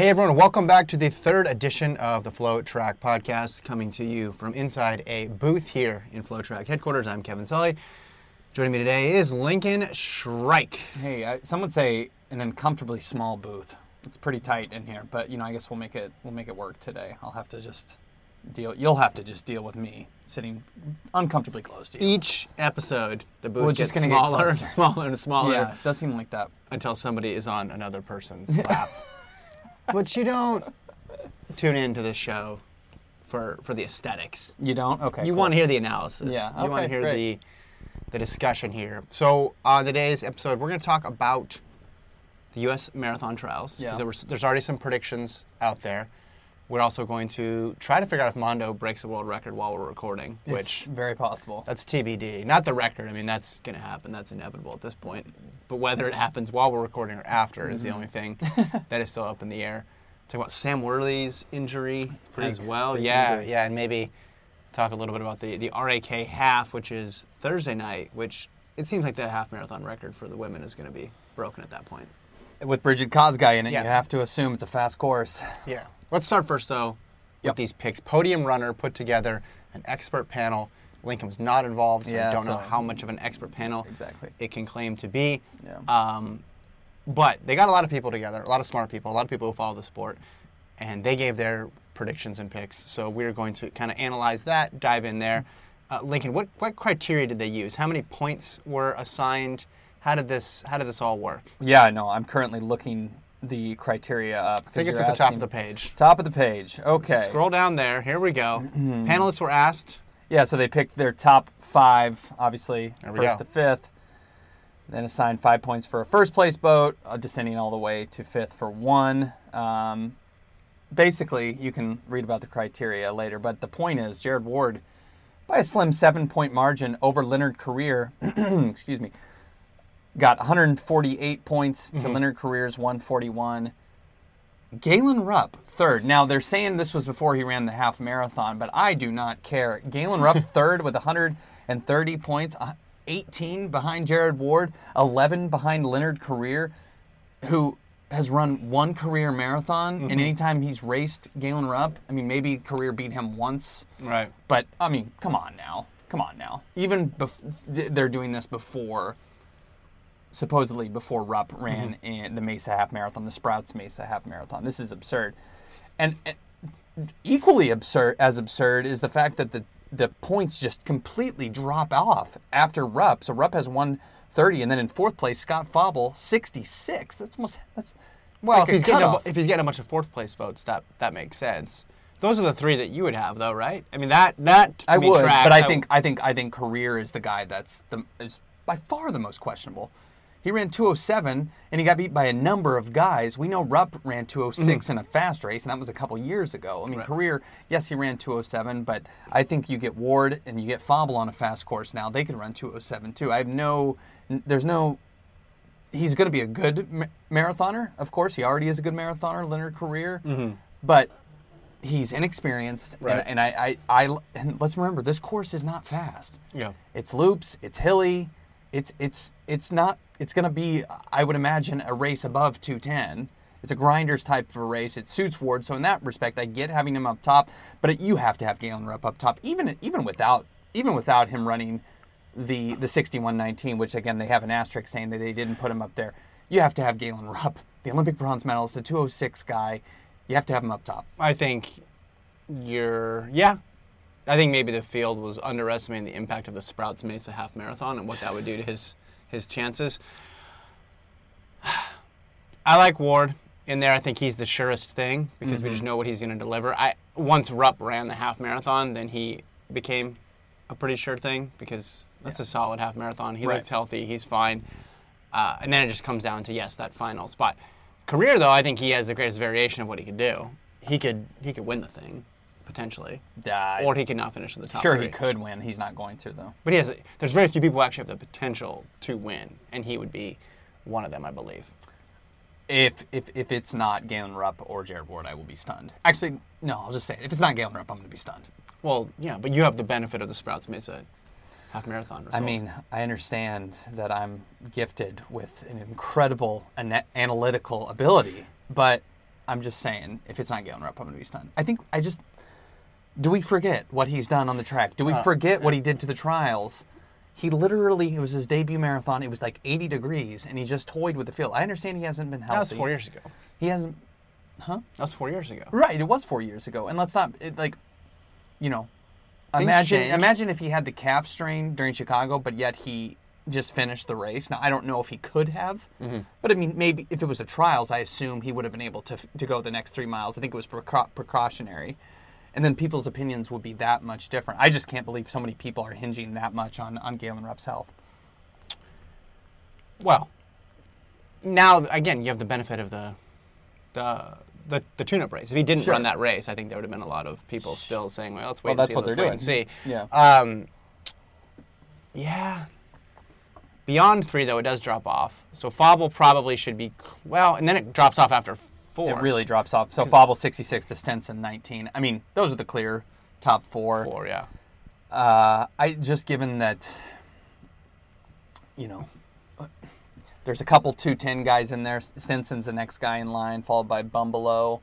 Hey everyone, welcome back to the third edition of the FloTrack podcast, coming to you from inside a booth here in FloTrack headquarters. I'm Kevin Sully. Joining me today is Lincoln Shryack. Hey, I, some would say an uncomfortably small booth. It's pretty tight in here, but you know, I guess we'll make it we'll make it work today. I'll have to just deal. You'll have to just deal with me sitting uncomfortably close to you. Each episode, the booth it's gets gonna get smaller and smaller and smaller Yeah, it does seem like that. until somebody is on another person's lap. But you don't tune into this show for for the aesthetics. You don't? Okay. You cool. want to hear the analysis. Yeah, You want to hear great. the the discussion here. So on today's episode, we're going to talk about the U.S. marathon trials because Yeah. there there's already some predictions out there. We're also going to try to figure out if Mondo breaks the world record while we're recording, It's which very possible. that's TBD. Not the record. I mean, that's going to happen. That's inevitable at this point. But whether it happens while we're recording or after is the Mm-hmm. only thing that is still up in the air. Talk about Sam Worley's injury as well. freak yeah, injury. yeah, and maybe talk a little bit about the, the RAK half, which is Thursday night, which it seems like the half marathon record for the women is going to be broken at that point. With Brigid Kosgei in it, Yeah. you have to assume it's a fast course. Yeah. Let's start first, though, with Yep. these picks. Podium Runner put together an expert panel. Lincoln was not involved, so I don't know how much of an expert panel Exactly. it can claim to be. Yeah. Um, but they got a lot of people together, a lot of smart people, a lot of people who follow the sport, and they gave their predictions and picks. So we're going to kind of analyze that, dive in there. Uh, Lincoln, what, what criteria did they use? How many points were assigned? How did this How did this all work? Yeah, I know. I'm currently looking the criteria up. I think it's at the top of the page. Top of the page. Okay. Scroll down there. Here we go. Mm-hmm. Panelists were asked. Yeah, so they picked their top five, obviously, There we first go. to fifth. Then assigned five points for a first place boat, uh, descending all the way to fifth for one. Um, basically, you can read about the criteria later, but the point is Jared Ward, by a slim seven point margin over Leonard Korir, excuse me, got 148 points to Leonard Korir's 141. Galen Rupp, third. Now, they're saying this was before he ran the half marathon, but I do not care. Galen Rupp, third with 130 points, uh, 18 behind Jared Ward, 11 behind Leonard Korir, who has run one career marathon. And anytime he's raced Galen Rupp, I mean, maybe Korir beat him once. Right. But, I mean, come on now. Come on now. Even bef- they're doing this before supposedly before Rupp mm-hmm. ran in the Mesa Half Marathon, the Sprouts Mesa Half Marathon. This is absurd, and, and equally absurd as absurd is the fact that the the points just completely drop off after Rupp. So Rupp has 130, and then in fourth place Scott Fauble 66. That's almost that's Well, like if he's getting a, if he's getting a bunch of fourth place votes, that that makes sense. Those are the three that you would have, though, right? I mean, that that I would, but I think I think I think Korir is the guy that's the is by far the most questionable. He ran 207 and he got beat by a number of guys. We know Rupp ran 206 mm-hmm. in a fast race, and that was a couple years ago. I mean, Right. Korir, yes, he ran 207, but I think you get Ward and you get Fauble on a fast course now. They could run 207 too. I have no, there's no. He's going to be a good ma- marathoner, of course. He already is a good marathoner, Leonard Korir, mm-hmm. but he's inexperienced, Right. and, and I, I, I, and let's remember this course is not fast. Yeah. It's loops, it's hilly, it's it's it's not. It's going to be, I would imagine, a race above 210. It's a grinders type of a race. It suits Ward, so in that respect, I get having him up top. But you have to have Galen Rupp up top, even even without even without him running the the 6119, which again they have an asterisk saying that they didn't put him up there. You have to have Galen Rupp, the Olympic bronze medalist, the 206 guy. You have to have him up top. I think you're yeah. I think maybe the field was underestimating the impact of the Sprouts Mesa half marathon and what that would do to his his chances. I like Ward in there. I think he's the surest thing because we just know what he's going to deliver. I once Rupp ran the half marathon, then he became a pretty sure thing because that's a solid half marathon. He Right. looks healthy. He's fine. Uh, and then it just comes down to yes, that final spot. Korir though, I think he has the greatest variation of what he could do. He could he could win the thing potentially, Uh, or he could not finish in the top. sure, three. he could win. He's not going to though. But he has. There's very few people who actually have the potential to win, and he would be one of them, I believe. If if if it's not Galen Rupp or Jared Ward, I will be stunned. Actually, no, I'll just say it. If it's not Galen Rupp, I'm going to be stunned. Well, yeah, but you have the benefit of the Sprouts Mesa half marathon result. I mean, I understand that I'm gifted with an incredible ana- analytical ability, but I'm just saying, if it's not Galen Rupp, I'm going to be stunned. I think I just. Do we forget what he's done on the track? Do we Uh, forget what he did to the trials? He literally, it was his debut marathon. It was like 80 degrees, and he just toyed with the field. I understand he hasn't been healthy. That was four years ago. He hasn't. Huh? That was four years ago. Right, it was four years ago, and let's not it, like, you know, Things imagine change. imagine if he had the calf strain during Chicago, but yet he just finished the race. Now I don't know if he could have, Mm-hmm. but I mean maybe if it was the trials, I assume he would have been able to to go the next three miles. I think it was precau- precautionary, and then people's opinions would be that much different. I just can't believe so many people are hinging that much on on Galen Rupp's health. Well, now again, you have the benefit of the the the, the tune-up race. If he didn't Sure. run that race, I think there would have been a lot of people still saying, "Well, let's wait Well, that's see. what they're wait and see." Yeah. Um, yeah. Beyond three, though, it does drop off. So Fauble probably should be well, and then it drops off after four. It really drops off. So Fauble 66 to Stinson 19. I mean, those are the clear top four. four, yeah. Uh, I just given that, you know, there's a couple 210 guys in there. Stinson's the next guy in line, followed by Bumbalough,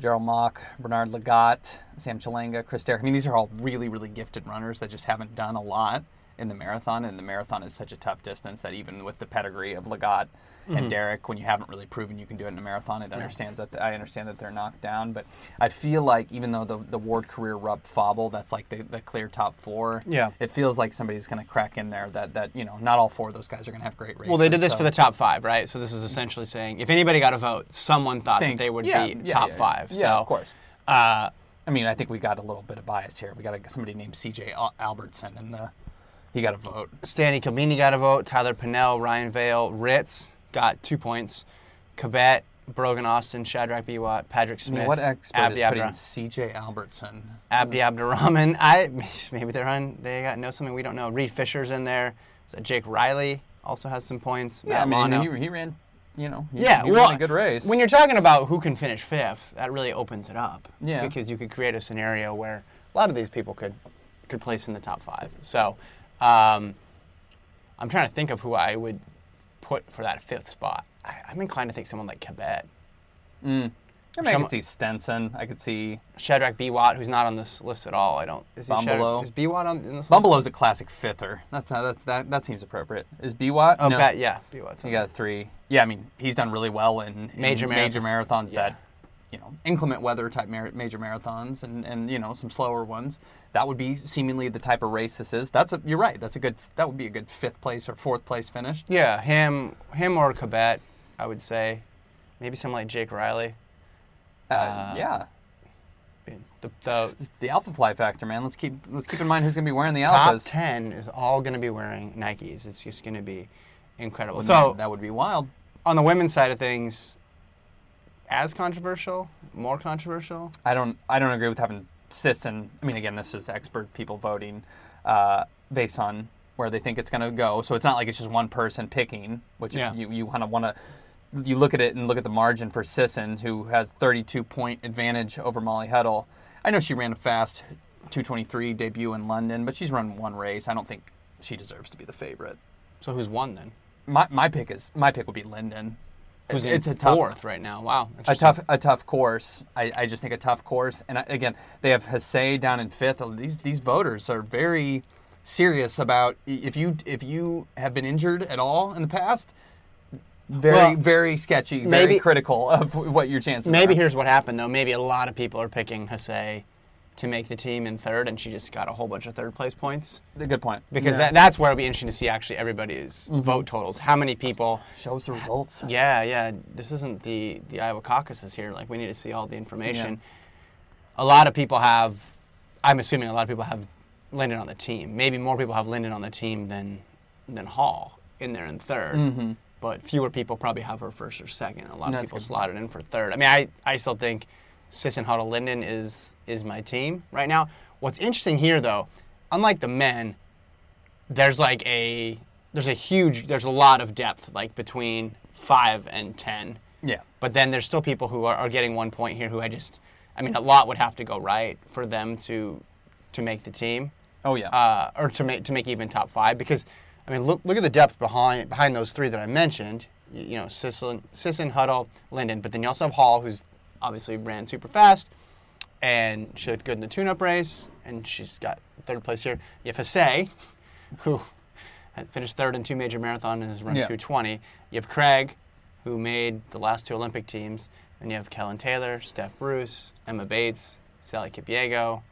Jerrell Mock, Bernard Lagat, Sam Chelanga, Chris Derrick. I mean, these are all really, really gifted runners that just haven't done a lot in the marathon. And the marathon is such a tough distance that even with the pedigree of Lagat and Derrick, when you haven't really proven you can do it in a marathon, it understands that I understand that they're knocked down. But I feel like even though the the Ward Korir Rupp Fauble, that's like the, the clear top four. Yeah. It feels like somebody's going to crack in there. That that you know, not all four of those guys are going to have great races. Well, they did this so- for the top five, right? So this is essentially saying if anybody got a vote, someone thought Think- that they would yeah, be yeah, top yeah, five. Yeah, so of course. Uh, I mean, I think we got a little bit of bias here. We got a, somebody named C.J. Al- Albertson, in the he got a vote. Stanley Kebenei got a vote. Tyler Pennel, Ryan Vail, Ritz got two points. Kibet, Brogan Austin, Shadrack Biwott, Patrick I Smyth, mean, what expert Abdi, is putting C.J. Albertson? Abdi Abdirahman. I maybe they're on. They got know something we don't know. Reed Fisher's in there. that Jake Riley also has some points. Yeah, I mean, Mono. he, he ran, you know, he, Yeah, he well, ran a good race. When you're talking about who can finish fifth, that really opens it up. Yeah. Because you could create a scenario where a lot of these people could could place in the top five. So, um, I'm trying to think of who I would put for that fifth spot. I, I'm inclined to think someone like Kibet, I mean, I could see Stinson. I could see Shadrack Biwott, who's not on this list at all. I don't. Is he Shadrack- Bumbalough. Is Biwott on in this a classic fifter. That's not, that's that that seems appropriate. Is Biwott? Oh, no. Bet, yeah, Biwott's on He got three. Yeah, I mean, he's done really well in, in Major major marathons Yeah. that, you know, inclement weather type mar- major marathons and, and you know some slower ones. That would be seemingly the type of race this is. That's a you're right. That's a good. That would be a good fifth place or fourth place finish. Yeah, him, him or Kibet, I would say. Maybe someone like Jake Riley. Uh, Uh, yeah, The, the the alpha fly factor, man. Let's keep let's keep in mind who's going to be wearing the top alphas. 10 is all going to be wearing Nikes. It's just going to be incredible. Well, so, that would be wild. on the women's side of things, as controversial, more controversial. I don't I don't agree with having Sisson. I mean, again, this is expert people voting uh, based on where they think it's going to go. So it's not like it's just one person picking, which Yeah. you you kind of want to. You look at it and look at the margin for Sisson, who has 32 point advantage over Molly Huddle. I know she ran a fast 223 debut in London, but she's run one race. I don't think she deserves to be the favorite. So who's won then? My, my pick is my pick would be Linden. Who's it's in a tough fourth right now? Wow, a tough a tough course. I, I just think a tough course. And I, again, they have Hasay down in fifth. These these voters are very serious about if you if you have been injured at all in the past. Very Well, very sketchy. Very maybe- critical of what your chances. Maybe are. here's what happened though. Maybe a lot of people are picking Hasay to make the team in third, and she just got a whole bunch of third place points. A good point. Because Yeah. that, that's where it'll be interesting to see actually everybody's vote totals. How many people? show us the results. Yeah, yeah. This isn't the the Iowa caucuses here. Like we need to see all the information. A lot of people have. I'm assuming a lot of people have Linden on the team. Maybe more people have Linden on the team than than Hall in there in 3rd Mm-hmm. But fewer people probably have her first or second. A lot of That's people good. slotted in for third. I mean, I, I still think Sisson Huddle Linden is is my team right now. What's interesting here though, unlike the men, there's like a there's a huge there's a lot of depth like between five and ten. Yeah. But then there's still people who are, are getting one point here who I just I mean a lot would have to go right for them to to make the team. Oh yeah. Uh, or to make to make even top five because I mean look look at the depth behind behind those three that I mentioned. y- you know, Sisson, Sisson, Huddle, Linden. But then you also have Hall, who's obviously ran super fast, and she looked good in the tune-up race, and she's got third place here. You have Hasay, who finished third in two major marathons and has run Yeah. 220. You have Cragg, who made the last two Olympic teams. And you have Kellyn Taylor, Steph Bruce, Emma Bates, Sally Kipyego.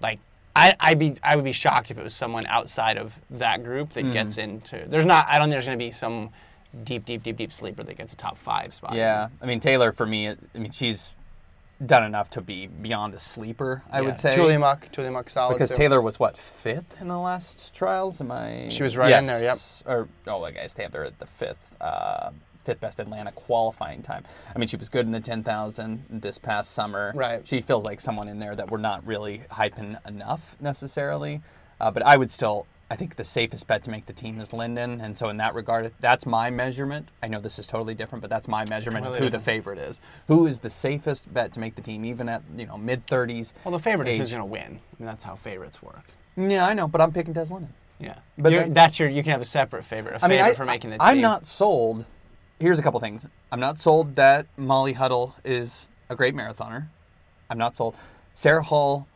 Like, I, I'd be, I would be shocked if it was someone outside of that group that mm. gets into. There's not. I don't think there's going to be some deep, deep, deep, deep sleeper that gets a top five spot. Yeah, I mean Taylor for me. I mean she's done enough to be beyond a sleeper. I Yeah. would say Tuliamuk, Julia Muck, solid. because too. Taylor was what fifth in the last trials. Am I? She was right in there, yep. Or oh, I guess Taylor at the fifth. Uh, Fifth best Atlanta qualifying time. I mean, she was good in the 10,000 this past summer. Right. She feels like someone in there that we're not really hyping enough necessarily. Uh, but I would still, I think the safest bet to make the team is Linden. And so, in that regard, that's my measurement. I know this is totally different, but that's my measurement of Completely who the favorite is. Who is the safest bet to make the team, even at you know mid 30s? well, the favorite is who's going to win. I mean, that's how favorites work. Yeah, I know, but I'm picking Des Linden. Yeah, But then- that's your. You can have a separate favorite. A I favorite mean, I, for making the team. I'm not sold. Here's a couple things. I'm not sold that Molly Huddle is a great marathoner. I'm not sold. Sarah Hall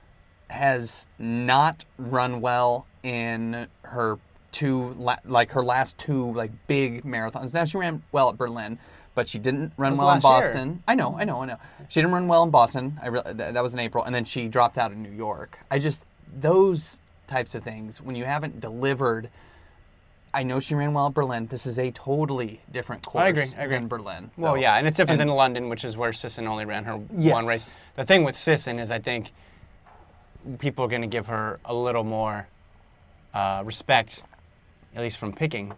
has not run well in her two, like her last two, like big marathons. Now she ran well at Berlin, but she didn't run well in last year. Boston. I know, I know, I know. She didn't run well in Boston. I re- th- that was in April, and then she dropped out in New York. I just those types of things when you haven't delivered. I know she ran well at Berlin. This is a totally different course I agree, I agree. than Berlin. Well, yeah, and it's different And- than London, which is where Sisson only ran her Yes. one race. The thing with Sisson is, I think people are going to give her a little more uh, respect, at least from picking,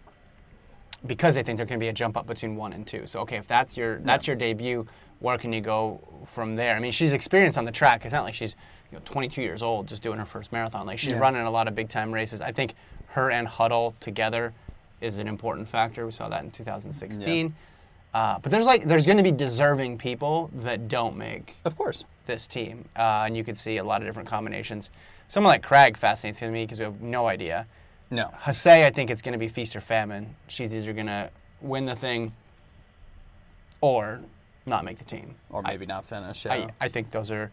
because they think there can be a jump up between one and two. So, okay, if that's your that's your debut, where can you go from there? I mean, she's experienced on the track. It's not like she's you know 22 years old just doing her first marathon. Like she's Yeah. running a lot of big time races. I think her and Huddle together is an important factor. We saw that in 2016. Uh, but there's like there's going to be deserving people that don't make Of course. this team, uh, and you could see a lot of different combinations. Someone like Cragg fascinates me because we have no idea. No. Hasay, I think it's going to be feast or famine. She's either going to win the thing or not make the team. Or I- maybe not finish. Yeah. I, I think those are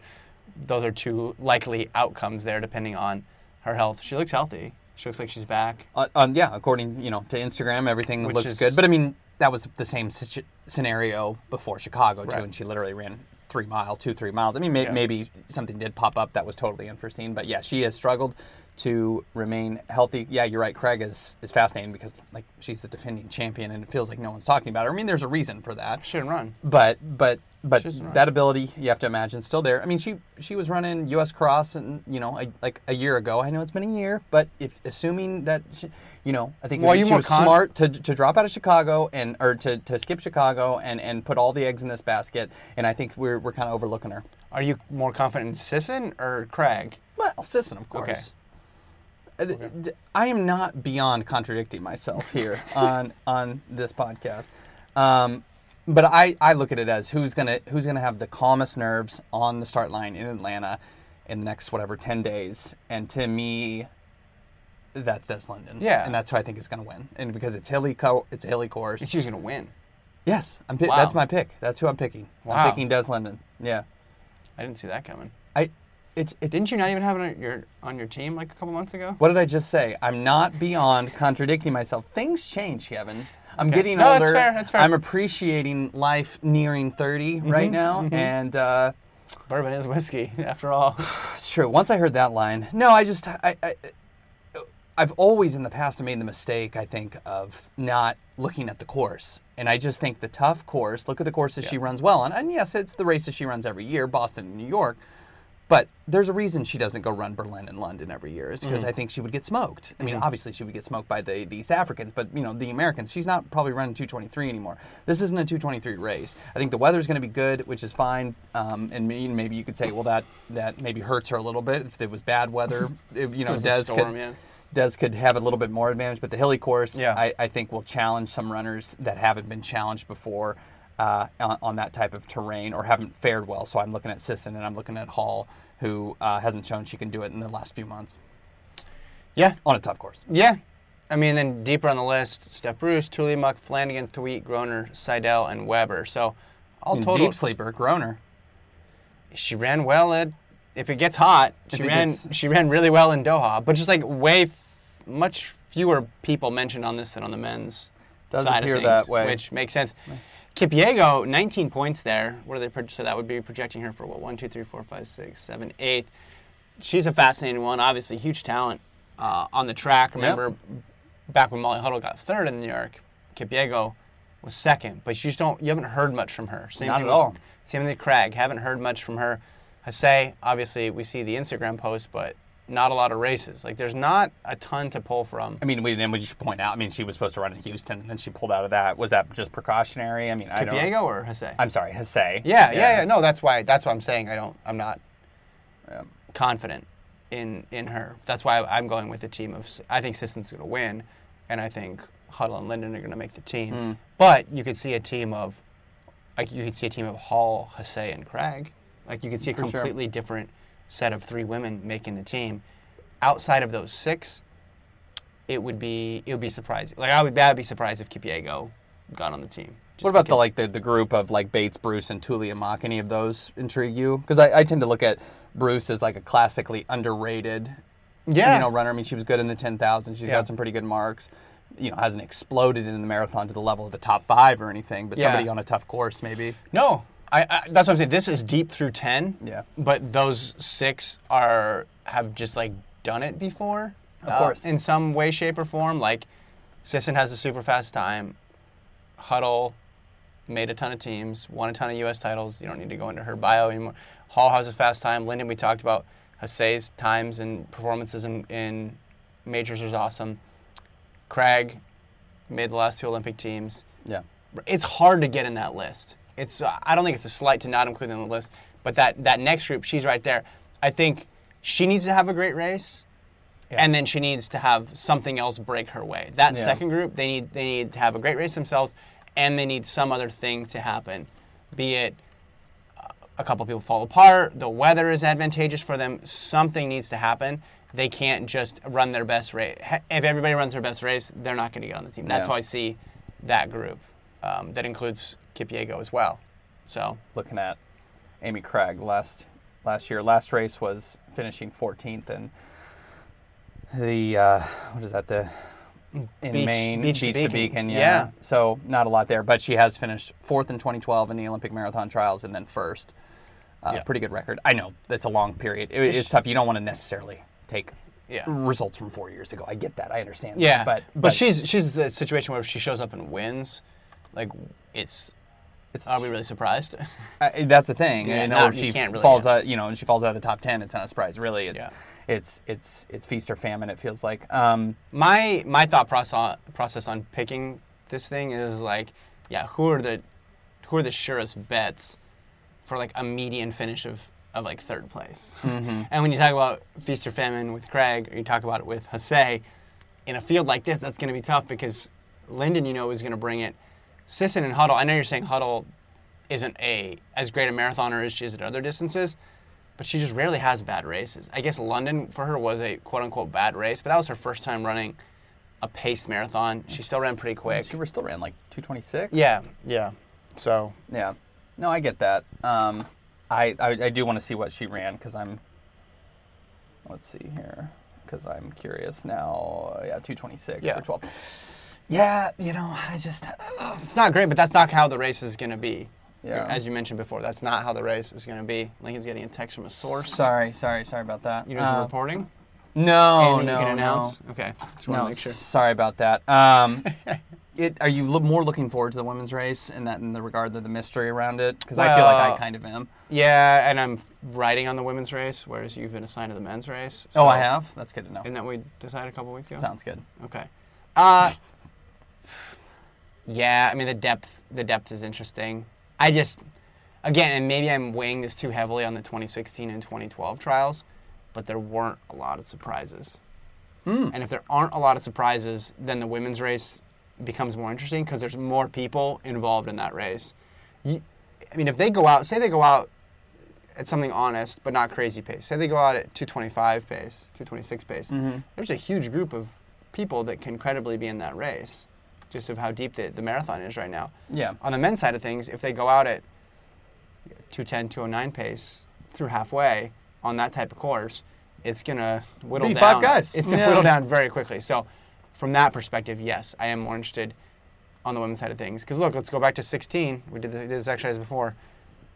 those are two likely outcomes there, depending on her health. She looks healthy. She looks like she's back. Uh, um, yeah, according you know to Instagram, everything Which looks is- good. But I mean, that was the same scenario before Chicago too, Right. and she literally ran three miles, two three miles. I mean, may- Yeah. maybe something did pop up that was totally unforeseen. But yeah, she has struggled to remain healthy. Yeah, you're right. Cragg is is fascinating because like she's the defending champion, and it feels like no one's talking about her. I mean, there's a reason for that. She shouldn't run. But but but that ability you have to imagine still there. I mean, she she was running U.S. Cross and you know a, like a year ago. I know it's been a year, but if assuming that she, you know, I think Well, she was con- smart to, to drop out of Chicago and or to, to skip Chicago and, and put all the eggs in this basket. And I think we're we're kind of overlooking her. Are you more confident in Sisson or Cragg? Well, Sisson, of course. Okay. Uh, th- th- I am not beyond contradicting myself here on on this podcast, um, but I, I look at it as who's gonna who's gonna have the calmest nerves on the start line in Atlanta in the next whatever ten days, and to me, that's Des Linden. Yeah. and that's who I think is gonna win, and because it's hilly co- it's hilly course. She's going to win. Yes, I'm pi- Wow. that's my pick. That's who I'm picking. Wow. I'm picking Des Linden. Yeah, I didn't see that coming. I it's it, Didn't you not even have it on your on your team like a couple months ago? What did I just say? I'm not beyond contradicting myself. Things change, Kevin. I'm Okay. getting No, older. that's fair, that's fair. I'm appreciating life nearing 30 right now, and uh, Bourbon is whiskey, after all. it's true. Once I heard that line, no, I just I, I I've always in the past made the mistake, I think, of not looking at the course. And I just think the tough course, look at the courses she runs well on. And yes, it's the races she runs every year, Boston and New York. But there's a reason she doesn't go run Berlin and London every year. Is because Mm-hmm. I think she would get smoked. I mean, obviously she would get smoked by the, the East Africans, but you know the Americans. She's not probably running 223 anymore. This isn't a 223 race. I think the weather's going to be good, which is fine. Um, and maybe, maybe you could say, well, that that maybe hurts her a little bit if it was bad weather. If, you know, Des storm, could, yeah. Des could have a little bit more advantage, but the hilly course, Yeah. I, I think, will challenge some runners that haven't been challenged before uh, on, on that type of terrain or haven't fared well. So I'm looking at Sisson and I'm looking at Hall, who uh, hasn't shown she can do it in the last few months Yeah, on a tough course. yeah. I mean, then deeper on the list, Steph Bruce, Tuliamuk, Flanagan, Thweatt, Groner, Seidel, and Weber. So all total, deep sleeper, Groner. she ran well at. If it gets hot, If she ran. gets- She ran really well in Doha, but just like way, f- much fewer people mentioned on this than on the men's Does side appear of things, that way. which makes sense. Kipyego, 19 points there. What are they? pro- So that would be projecting her for what? One, two, three, four, five, six, seven, eight. She's a fascinating one. Obviously, huge talent uh, on the track. Remember, back when Molly Huddle got third in New York, Kipyego was second. But you just don't. You haven't heard much from her. Same Not thing at with, all. Same thing with Cragg. Haven't heard much from her. Hasay, obviously, we see the Instagram post, but not a lot of races. Like, there's not a ton to pull from. I mean, we and we should point out. I mean, she was supposed to run in Houston, and then she pulled out of that. Was that just precautionary? I mean, I don't. Or Hasay? I'm sorry, Hasay. Yeah, yeah, yeah. No, that's why. That's why I'm saying I don't. I'm not Yeah. confident in in her. That's why I'm going with the team of. I think Sisson's going to win, and I think Huddle and Linden are going to make the team. Hmm. But you could see a team of, like you could see a team of Hall, Hasay, and Cragg. Like you could see a For sure. completely different set of three women making the team. Outside of those six, it would be it would be surprising. Like I would, I'd be surprised if Kipyego got on the team. What about the like the, the group of like Bates, Bruce, and Tuliamuk? Any of those intrigue you? Because I, I tend to look at Bruce as like a classically underrated, Yeah. you know, runner. I mean, she was good in the ten thousand. She's Yeah. got some pretty good marks. You know, hasn't exploded in the marathon to the level of the top five or anything, but Yeah. somebody on a tough course maybe. No, I, I that's what I'm saying. This is deep through ten. Yeah. But those six are have just like done it before. uh, Of course. In some way, shape, or form. Like Sisson has a super fast time. Huddle made a ton of teams, won a ton of U.S. titles. You don't need to go into her bio anymore. Hall has a fast time. Linden, we talked about. Hasay's times and performances in, in majors was awesome. Cragg made the last two Olympic teams Yeah. it's hard to get in that list. It's uh, I don't think it's a slight to not include them in the list, but that that next group, she's right there. I think she needs to have a great race, and then she needs to have something else break her way. That Yeah. second group, they need they need to have a great race themselves, and they need some other thing to happen, be it uh, a couple people fall apart, the weather is advantageous for them, something needs to happen. They can't just run their best race. If everybody runs their best race, they're not going to get on the team. That's Yeah. how I see that group. Um, that includes Kipyego as well. So looking at Amy Cragg last last year. Last race was finishing 14th in the uh, what is that the in Beach- Maine Beach to to Beacon. Beacon, yeah. Yeah. So not a lot there, but she has finished fourth in 2012 in the Olympic marathon trials and then first. Uh, Yeah. Pretty good record. I know that's a long period. It- It's- it's tough. You don't want to necessarily take Yeah. results from four years ago. I get that. I understand. that. yeah, but but, she's she's the situation where if she shows up and wins, like it's it's are we really surprised? Uh, that's the thing. Yeah, you not- know, you she can't really, falls out, you know, and she falls out of the top ten, it's not a surprise. Really, it's Yeah. it's it's it's feast or famine. It feels like. Um, my my thought process process on picking this thing is like, yeah, who are the who are the surest bets for like a median finish of, of like third place? Mm-hmm. And when you talk about feast or famine with Cragg, or you talk about it with Hasay, in a field like this, that's going to be tough because Linden, you know, is going to bring it. Sisson and Huddle. I know you're saying Huddle isn't a as great a marathoner as she is at other distances, but she just rarely has bad races. I guess London for her was a quote unquote bad race, but that was her first time running a paced marathon. She still ran pretty quick. she still ran like two twenty six. Yeah, yeah. So Yeah. No, I get that. Um, I, I I do want to see what she ran because I'm. Let's see here, because I'm curious now. Uh, yeah, two twenty six Yeah. for twelve. Yeah, you know, I just. it's not great, but that's not how the race is going to be. Yeah. As you mentioned before, that's not how the race is going to be. Lincoln's getting a text from a source. Sorry, sorry, sorry about that. You know some Uh, reporting? No, Anything no, you can no. announce? Okay. Just want No, to make sure. sorry about that. Um, it, are you lo- more looking forward to the women's race in that in the regard of the mystery around it? Because I feel like I kind of am. Yeah, and I'm riding on the women's race, whereas you've been assigned to the men's race. oh, I have. That's good to know. Isn't that what we decided a couple weeks ago? Sounds good. Okay. Uh, yeah, I mean the depth. The depth is interesting. I just, again, and maybe I'm weighing this too heavily on the 2016 and 2012 trials, but there weren't a lot of surprises. Hmm. And if there aren't a lot of surprises, then the women's race becomes more interesting because there's more people involved in that race. You, I mean, if they go out, say they go out at something honest but not crazy pace. Say they go out at 225 pace, 226 pace. Mm-hmm. There's a huge group of people that can credibly be in that race, just of how deep the, the marathon is right now. Yeah. On the men's side of things, if they go out at 210, 209 pace through halfway on that type of course, it's gonna whittle Be down. five guys. It's gonna Yeah. whittle down very quickly. So, from that perspective, yes, I am more interested on the women's side of things. Because look, let's go back to 16. We did this, exercise before.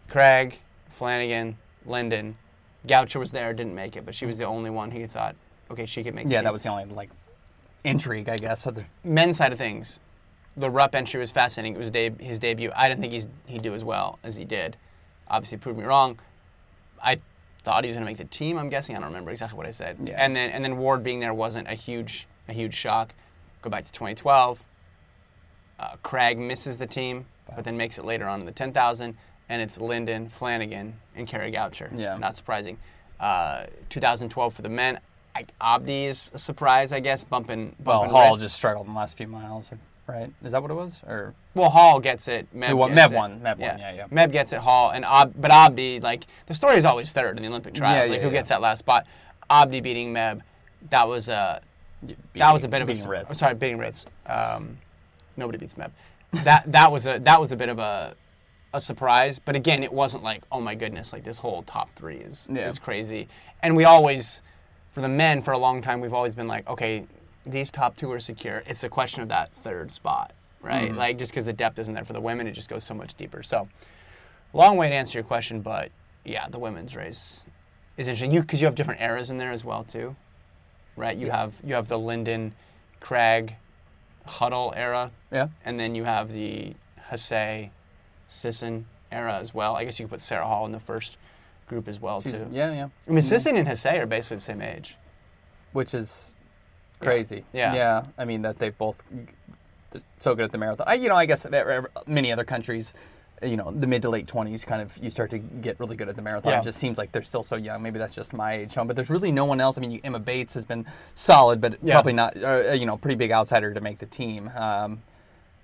Cragg, Flanagan, Linden, Goucher was there, didn't make it, but she was the only one who thought, okay, she could make. the Yeah, that was the only like intrigue, I guess. Men's side of things, the Rupp entry was fascinating. It was deb- his debut. I didn't think he's, he'd do as well as he did. Obviously, proved me wrong. I thought he was going to make the team. I'm guessing. I don't remember exactly what I said. Yeah. And then and then Ward being there wasn't a huge a huge shock. Go back to 2012. Uh, Cragg misses the team, but then makes it later on in the 10,000, and it's Linden, Flanagan, and Kara Goucher. Yeah. Not surprising. Uh, 2012 for the men. I, Abdi is a surprise, I guess, bumping. well, bumping Hall Ritz. just struggled in the last few miles, right? Is that what it was? Or Well, Hall gets it. Meb, won- gets Meb it. won, Meb won, yeah, yeah. Meb gets it. Hall and Ob, but Abdi like the story is always third in the Olympic trials. Yeah, like yeah, who yeah. gets that last spot? Abdi beating Meb. That was a that was a bit of a beating Ritz. oh, sorry beating Ritz. Um, nobody beats Meb. That that was a that was a bit of a a surprise. But again, it wasn't like oh my goodness, like this whole top three is Yeah. is crazy. And we always, for the men, for a long time, we've always been like okay, these top two are secure. It's a question of that third spot, right? Mm-hmm. Like just because the depth isn't there for the women, it just goes so much deeper. So, long way to answer your question, but yeah, the women's race is interesting. You because you have different eras in there as well too, right? You have you have the Linden, Cragg, Huddle era, Yeah. and then you have the Hasay, Sisson era as well. I guess you could put Sarah Hall in the first group as well too. Yeah, yeah. I mean, Sisson and Hasay are basically the same age. Which is crazy. Yeah. Yeah. I mean that they both so good at the marathon. I, you know, I guess many other countries, you know, the mid to late twenties, kind of you start to get really good at the marathon. Yeah. It just seems like they're still so young. Maybe that's just my age, Sean. But there's really no one else. I mean, you, Emma Bates has been solid, but Yeah. probably not. Uh, you know, pretty big outsider to make the team. Um,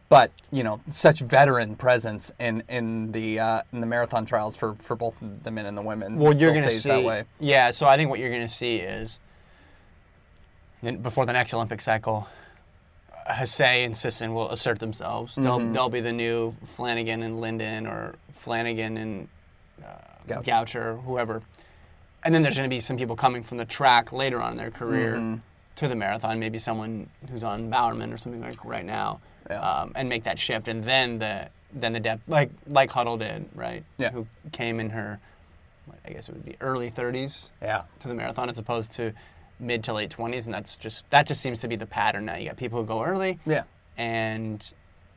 but you know, such veteran presence in in the uh, in the marathon trials for for both the men and the women. Well, you're going to see. that way. Yeah, so I think what you're going to see is before the next Olympic cycle, Hasay and Sisson will assert themselves. They'll Mm-hmm. they'll be the new Flanagan and Linden or Flanagan and Goucher. Goucher, whoever. And then there's going to be some people coming from the track later on in their career Mm-hmm. to the marathon. Maybe someone who's on Bowerman or something like right now, Yeah. um, and make that shift. And then the then the depth, like like Huddle did, right? Yeah. Who came in her, I guess it would be early 30s Yeah. to the marathon as opposed to mid to late 20s, and that's just that just seems to be the pattern now. You got people who go early, Yeah. and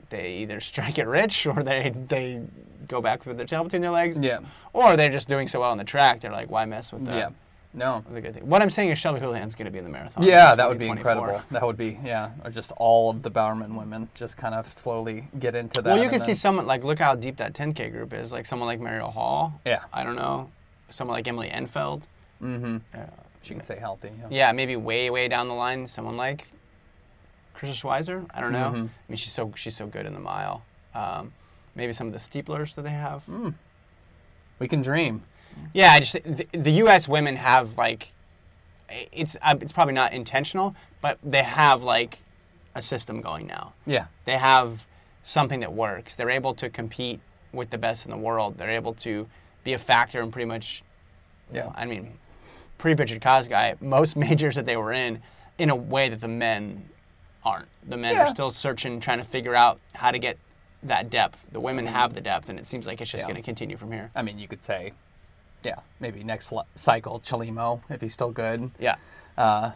they either strike it rich or they they go back with their tail between their legs, Yeah. or they're just doing so well on the track. They're like, why mess with that? Yeah. No. The good thing. What I'm saying is Shelby Houlihan's going to be in the marathon. Yeah, that would be 2024. incredible. That would be yeah, or just all of the Bowerman women just kind of slowly get into that. Well, you can could see someone like look how deep that 10K group is. Like someone like Marielle Hall. Yeah. I don't know. Someone like Emily Infeld. mm-hmm. Uh, She can stay healthy. Yeah. yeah, maybe way way down the line, someone like Karissa Schweizer. I don't know. Mhm. I mean, she's so she's so good in the mile. Um, maybe some of the steeplers that they have. Mm. We can dream. Yeah, I just the, the U.S. women have like it's uh, it's probably not intentional, but they have like a system going now. Yeah. They have something that works. They're able to compete with the best in the world. They're able to be a factor in pretty much. Yeah. I mean, pre Brigid Kosgei, most majors that they were in, in a way that the men aren't. The men Yeah. are still searching, trying to figure out how to get that depth. The women have the depth, and it seems like it's just Yeah. going to continue from here. I mean, you could say, yeah, maybe next li- cycle Chelimo if he's still good. Yeah. Uh, m-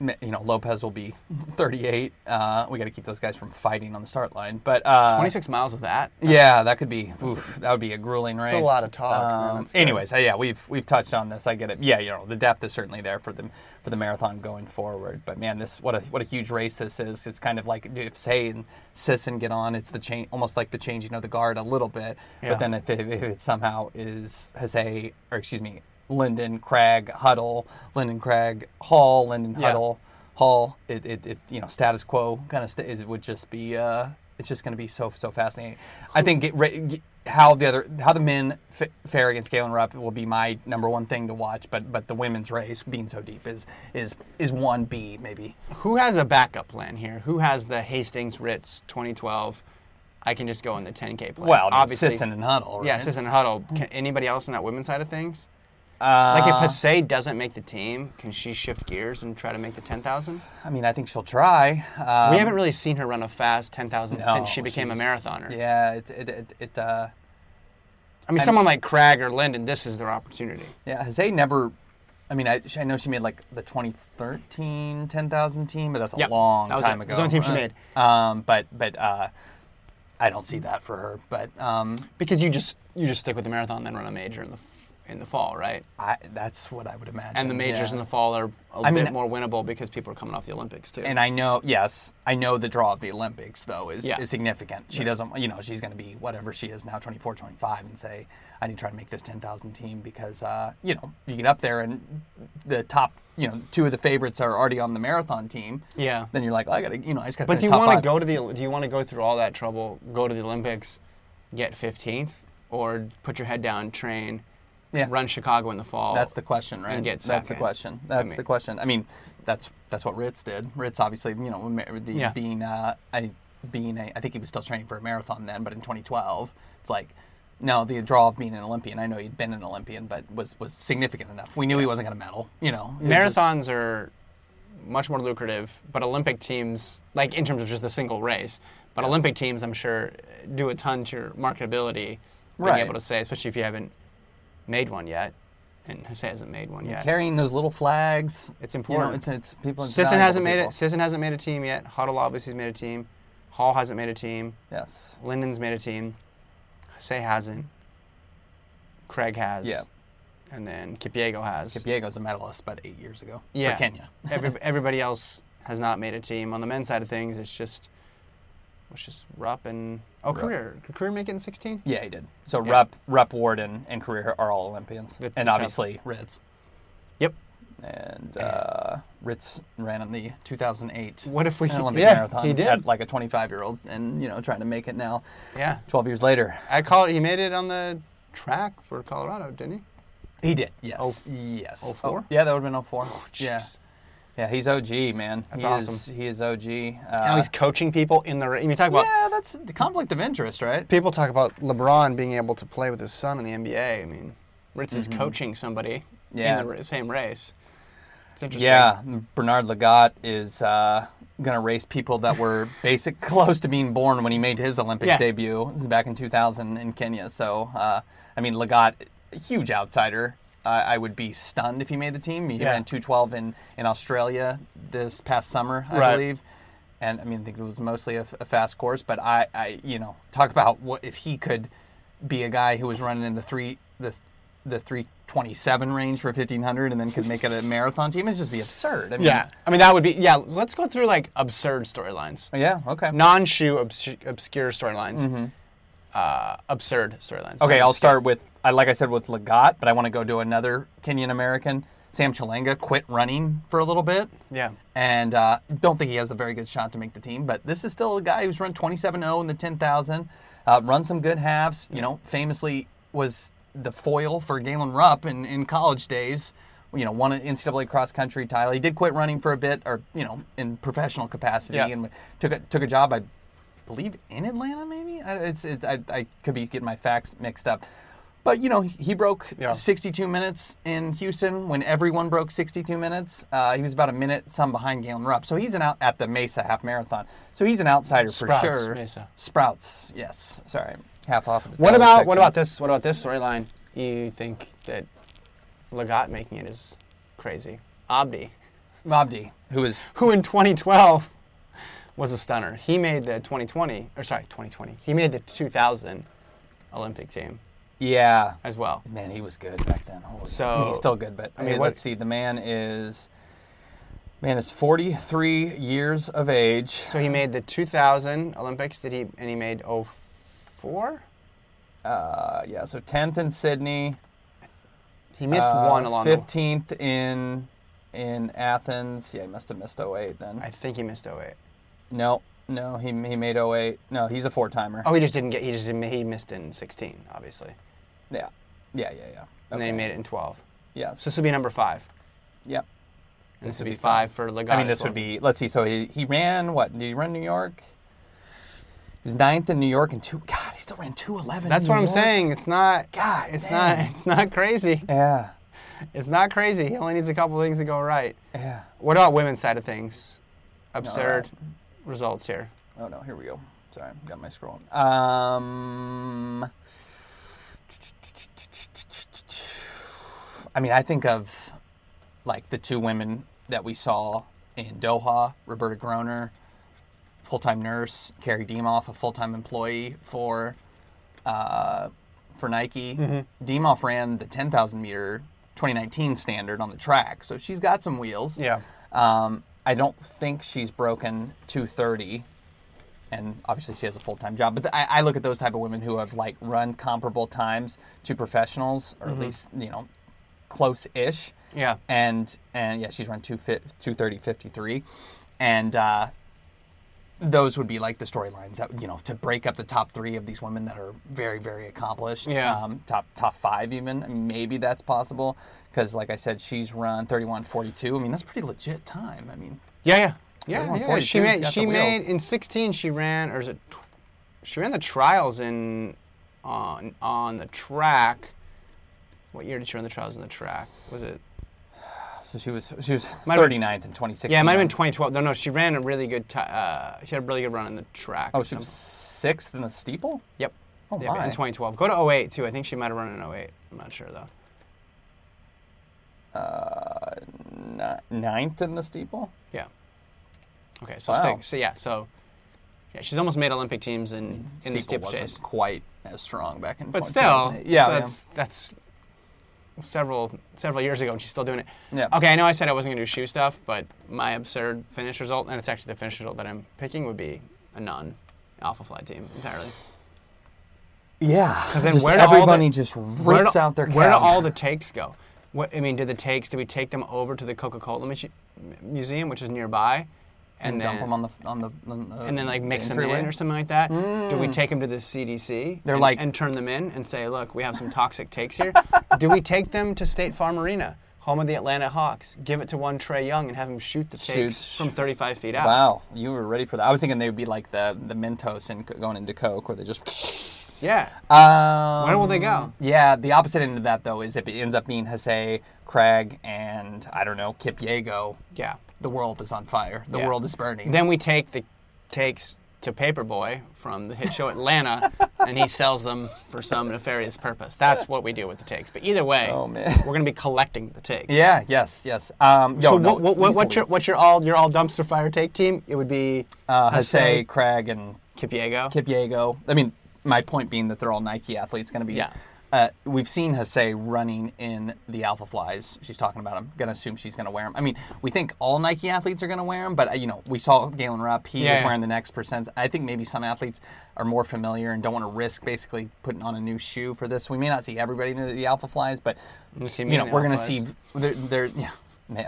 you know, Lopez will be 38. Uh, we got to keep those guys from fighting on the start line. But uh, 26 miles of that. Yeah, that could be. Oof, that would be a grueling race. a lot of talk. Um, good. anyways, uh, yeah, we've we've touched on this. I get it. Yeah, you know, the depth is certainly there for the for the marathon going forward. But man, this what a what a huge race this is. It's kind of like if Say and Sisson get on, it's the change, almost like the changing of the guard a little bit. Yeah. But then if it, if it somehow is Hasay or excuse me, Linden Cragg Huddle, Linden Cragg Hall, Linden Yeah. Huddle Hall, it, it, it you know status quo kind of st- it would just be. Uh, it's just going to be so so fascinating. I think re- how the other how the men f- fare against Galen Rupp will be my number one thing to watch. But but the women's race being so deep is is is one B maybe. Who has a backup plan here? Who has the Hastings Ritz 2012? I can just go in the 10K plan. Well, obviously. Sisson and Huddle. Right? yeah, Sisson and Huddle. Can anybody else on that women's side of things? Uh, Like if Hasay doesn't make the team, can she shift gears and try to make the 10,000? I mean, I think she'll try. Um, we haven't really seen her run a fast 10,000 no, since she became a marathoner. Yeah, it it it, it uh, I mean, someone like Cragg or Linden, this is their opportunity. yeah. Hasay never. I mean, I, I know she made like the 2013 10,000 team, but that's a Yep, long that time it. Ago. was the only team she Uh, made. Um, but but uh, I don't see that for her. But um, Because you just you just stick with the marathon, and then run a major in the in the fall, right? I, that's what I would imagine. And the majors yeah. in the fall are a I bit mean- more winnable because people are coming off the Olympics too. And I know, yes, I know the draw of the Olympics though is, Yeah. is significant. She doesn't, you know, she's going to be whatever she is now, 24, 25, and say, I need to try to make this 10,000 team because, uh, you know, you get up there and the top, you know, two of the favorites are already on the marathon team. yeah. Then you're like, oh, I got to, you know, I just got to. But do you want to go to the? Do you want to go through all that trouble, go to the Olympics, get 15th, or put your head down, train, Yeah. run Chicago in the fall? That's the question, right? get That's the question. That's mean- the question. I mean, that's that's what Ritz did. Ritz obviously, you know, the, Yeah. being uh, a being a, I think he was still training for a marathon then, but in 2012, it's like. No, the draw of being an Olympian. I know he'd been an Olympian, but was was significant enough. We knew he wasn't going to medal. You know, was just- Marathons are much more lucrative, but Olympic teams, like in terms of just the single race, but Olympic teams, I'm sure, do a ton to your marketability. Being Right. able to say, especially if you haven't made one yet, and Hasay hasn't made one yet. carrying those little flags. It's You important. know, it's it's people. it's Sisson hasn't made people. it. Sisson hasn't made a team yet. Huddle obviously has made a team. Hall hasn't made a team. Yes. Linden's made a team. Hasay hasn't. Cragg has. Yeah. And then Kipyego has. Diego's a medalist about eight years ago. Yeah. For Kenya. Every, everybody else has not made a team. On the men's side of things, it's just it's just Rupp and oh Rupp. Korir. Could Korir make it in 16? Yeah, he did. So Yeah. Rupp, Rupp, Ward, and, and Korir are all Olympians, The- and the top- obviously Ritz. Yep. And uh, Ritz ran in the 2008 What if we? Olympic yeah, marathon he did. at like a 25 year old, and you know trying to make it now, yeah, 12 years later. I call it. He made it on the track for Colorado, didn't he? He did. Yes. Oh, yes. 04? Oh, yeah, that would have been 04. yeah. Jeez. Yeah, he's OG, man. That's he awesome. Is, he is OG. Uh, now he's coaching people in the. ra- I mean, talk about yeah, that's the conflict of interest, right? people talk about LeBron being able to play with his son in the NBA. I mean, Ritz is coaching somebody Mm-hmm. Yeah. in the same race. It's interesting. Yeah, Bernard Lagat is uh, going to race people that were basic close to being born when he made his Olympic Yeah. debut back in 2000 in Kenya. So, uh, I mean, Lagat, a huge outsider. Uh, I would be stunned if he made the team. He Yeah. ran 212 in, in Australia this past summer, I Right. believe. And I mean, I think it was mostly a, a fast course, but I, I, you know, talk about what if he could be a guy who was running in the three, the, the 327 range for 1500 and then could make it a marathon team. It'd just be absurd. I mean, Yeah, I mean that would be yeah. Let's go through like absurd storylines, Yeah. Okay. non-shoe obs- obscure storylines, uh, absurd storylines. Okay. I'll start with I like I said with Lagat, but I want to go to another Kenyan American. Sam Chelanga quit running for a little bit, Yeah, and uh, don't think he has a very good shot to make the team. But this is still a guy who's run 27-0 in the 10,000, uh, run some good halves. You know, famously was the foil for Galen Rupp in, in college days. You know, won an NCAA cross country title. He did quit running for a bit, or you know, in professional capacity, Yeah. and took a took a job. I believe in Atlanta, maybe. I, it's it, I, I could be getting my facts mixed up. But you know, he broke Yeah. 62 minutes in Houston when everyone broke 62 minutes. Uh, he was about a minute some behind Galen Rupp, so he's an out at the Mesa Half Marathon. So he's an outsider Sprouts, for sure. Mesa. Sprouts, yes. Sorry, half off. Of the What about what about this? What about this storyline? You think that Lagat making it is crazy? Abdi, Abdi, who is who in 2012 was a stunner. He made the 2020 or sorry 2020. He made the 2000 Olympic team yeah. as well. Man, he was good back then. Holy- So- he's still good, but I mean, what- let's see. The man is man is 43 years of age. So he made the 2000 Olympics. Did he? And he made 04. Uh, yeah, so 10th in Sydney. He missed uh, one along the. 15th in in Athens. Yeah, he must have missed 08 then. I think he missed 08. No, No, he he made 08. No, he's a four timer. Oh, he just didn't get. He just didn't, he missed in 16, obviously, Yeah, yeah, yeah, yeah. and then he made it in 12. Yes. So this would be number five, yep. and this, would be five. for Lagat. I mean, this would be. Let's see. So he, he ran what? Did he run New York? He was ninth in New York and two. God, he still ran two eleven. That's what I'm saying. It's not. God, it's not. It's not crazy. Yeah, It's not crazy. He only needs a couple things to go right. yeah. What about women's side of things? Absurd right. Results here. Oh no, here we go. Sorry, got my scroll. Um, I mean, I think of like the two women that we saw in Doha, Roberta Groner, full-time nurse, Carrie Dimoff, a full-time employee for uh, for Nike. Dimoff ran the 10,000 meter 2019 standard on the track, so she's got some wheels. Yeah. Um, I don't think she's broken 230, and obviously she has a full time job. But I, I look at those type of women who have like run comparable times to professionals, or at least you know, close-ish. Yeah. And and yeah, she's run two fi- 230, 53, and uh, those would be like the storylines that you know to break up the top three of these women that are very very accomplished. Yeah. Um, top top five even. Maybe that's possible because like I said, she's run 31, 42. I mean, that's pretty legit time. I mean, Yeah, yeah, yeah. Yeah. 42 She made. She made in 16. She ran, or is it? tw- She ran the trials in on on the track. What year did she run the trials on the track? Was it? So she was she was Might have 39th in 2016. Yeah, it might have been 2012. No, no, she ran a really good. Uh, she had a really good run in the track. Oh, she was sixth in the steeple. Yep. Oh Yep, my. in 2012. Go to 08 too. I think she might have run in 08. I'm not sure though. Uh, ni- ninth in the steeple. Yeah. Okay, so Wow. six. So yeah, so yeah, she's almost made Olympic teams in in the Steeple wasn't quite as strong back in. But still, yeah, so yeah. that's that's several several years ago, and she's still doing it. Yeah. Okay, I know I said I wasn't gonna do shoe stuff, but my absurd finish result, and it's actually the finish result that I'm picking, would be a non Alpha Fly team entirely. Yeah. Because then just where do all the- everybody just rips do, out their where do all the takes go? What I mean, did the takes? Do we take them over to the Coca-Cola Mu- museum, which is nearby, and, and, dump them on the on the, on the and then like the mix them in or something like that? Do we take them to the CDC? They're and, like- and turn them in and say, look, we have some toxic takes here. Do we take them to State Farm Arena, home of the Atlanta Hawks, give it to one Trae Young and have him shoot the takes Shoot. from 35 feet out? Wow, you were ready for that. I was thinking they would be like the the Mentos and going into Coke, where they just. Yeah. Um, Where will they go? Yeah, the opposite end of that though is if it ends up being Hasay, Cragg, and I don't know Kipyego, Yeah. The world is on fire. The Yeah. world is burning. Then we take the takes to Paperboy from the hit show Atlanta, and he sells them for some nefarious purpose. That's what we do with the takes. But either way, Oh, man. we're gonna be collecting the takes. yeah. Yes. Yes. Um, yo, So no, what, what, what, what's your what's your all your all dumpster fire take team? It would be uh, Hasay, Hasay, Cragg, and Kipyego. Kip Yago. I mean, my point being that they're all Nike athletes. Going to be. Yeah. Uh, we've seen Hasay running in the Alpha Flies. She's talking about them. Going to assume she's going to wear them. I mean, we think all Nike athletes are going to wear them, but uh, you know, we saw Galen Rupp. He Yeah, was wearing the next percent. I think maybe some athletes are more familiar and don't want to risk basically putting on a new shoe for this. We may not see everybody in the, the Alpha Flies, but You see you know, we're going to Alpha see. They're, they're yeah.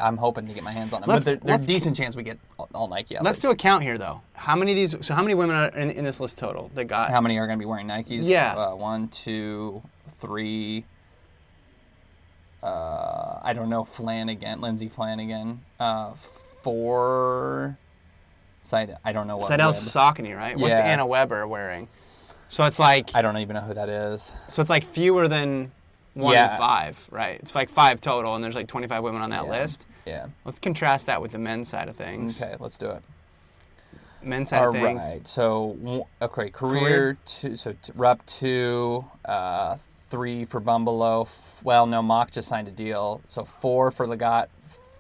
I'm hoping to get my hands on them, Let's- but there's a decent chance we get all, all Nike athletes. Let's do a count here, though. How many of these? So how many women are in, in this list total that got? How many are going to be wearing Nikes? Yeah. Uh, one, two, three. Uh, I don't know. Flanagan, Lindsay Flanagan. Uh, four. Side. I don't know what. Webb- Saucony, right? What's Anna Weber wearing? So it's like I don't even know who that is. so it's like fewer than one Yeah. in five, right? It's like five total, and there's like 25 women on that Yeah. list. Yeah. Let's contrast that with the men's side of things. Okay, let's do it. Men's side All of things. right. So okay, Korir, Korir. two. So t- Rupp two, uh, three for Bumbalough. F- well, no, Mock just signed a deal. So four for Lagat,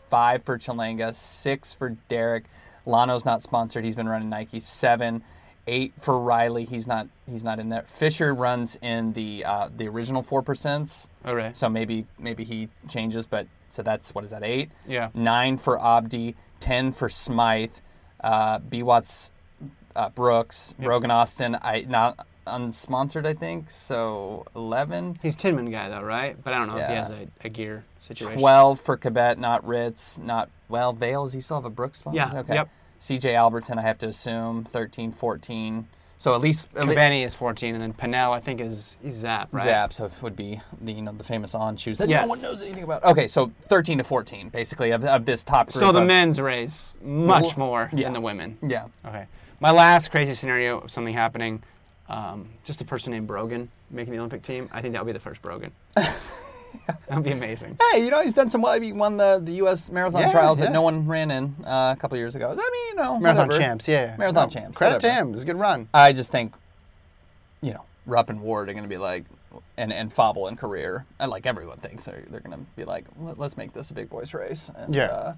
five for Chelanga, six for Derrick. Lano's not sponsored. He's been running Nike. Seven, eight for Riley. He's not. He's not in there. Fisher runs in the uh, the original four percents. Okay. So maybe maybe he changes, but so that's what is that eight? Yeah. Nine for Abdi, ten for Smyth, uh, Biwott, uh, Brooks, Brogan Austin. I not unsponsored, I think. So eleven. He's Tinman guy though, right? But I don't know if he has a, a gear situation. Twelve for Kibet, not Ritz, not well Vail. Does he still have a Brooks sponsor? Yeah, Okay. yep. CJ Albertson, I have to assume 13, 14. So at least, Benny is 14, and then Pennel, I think, is he's Zap, right? Zap, so would be the you know the famous on shoes that Yeah. no one knows anything about. Okay, so 13 to 14, basically of, of this top group. So the of- men's race much more yeah. than the women. Yeah. Okay. My last crazy scenario of something happening, um, just a person named Brogan making the Olympic team. I think that would be the first Brogan. that would be amazing. Hey, you know he's done some well. He won the, the U.S. marathon Yeah, trials that no one ran in uh, a couple years ago. I mean, you know, Marathon whatever. champs, yeah. Marathon champs, Credit whatever. to him. It was a good run. I just think, you know, Rupp and Ward are going to be like, and and Fauble and Korir, and like everyone thinks they're they're going to be like, Let, let's make this a big boys race. And, Yeah. Uh,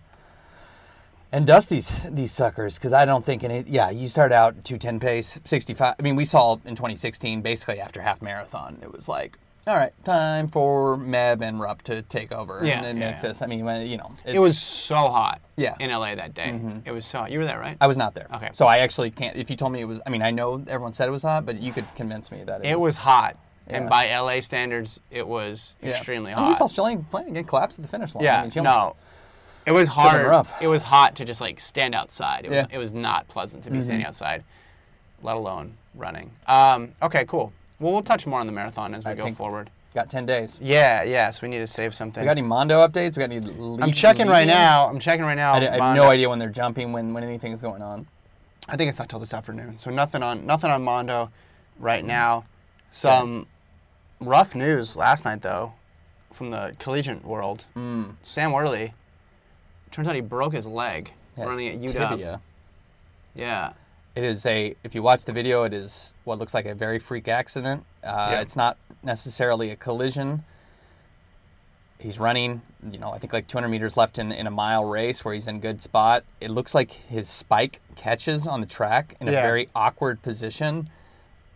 and dust these these suckers because I don't think any. Yeah, you start out 210 pace, 65. I mean, we saw in 2016, basically after half marathon, it was like, all right, time for Meb and Rupp to take over Yeah, and, and yeah, make yeah. this. I mean, you know, It was so hot Yeah. Mm-hmm. in LA that day. It was so hot. You were there, right? I was not there. Okay. So I actually can't. If you told me it was, I mean, I know everyone said it was hot, but you could convince me that it, It was hot. Yeah. And by LA standards, it was Yeah. extremely And we saw hot. Shalane Flanagan collapse at the finish line. I Yeah, mean, she no. It was hard. It was hot to just like stand outside. It was Yeah. Mm-hmm. it was not pleasant to be standing outside, let alone running. Um, okay, cool. Well, we'll touch more on the marathon as we I go forward. Got 10 days. Yeah, yeah. So we need to save something. We got any Mondo updates? We got any I'm checking right now. I'm checking right now. I, I have no idea when they're jumping, when, when anything is going on. I think it's not till this afternoon. So nothing on nothing on Mondo right now. Some rough news last night though, from the collegiate world. Mm. Sam Worley. Turns out he broke his leg Yes, running at UW. tibia. Yeah. It is a, if you watch the video, it is what looks like a very freak accident. Uh, Yeah. It's not necessarily a collision. He's running, you know, I think like 200 meters left in, in a mile race where he's in good spot. It looks like his spike catches on the track in a Yeah. very awkward position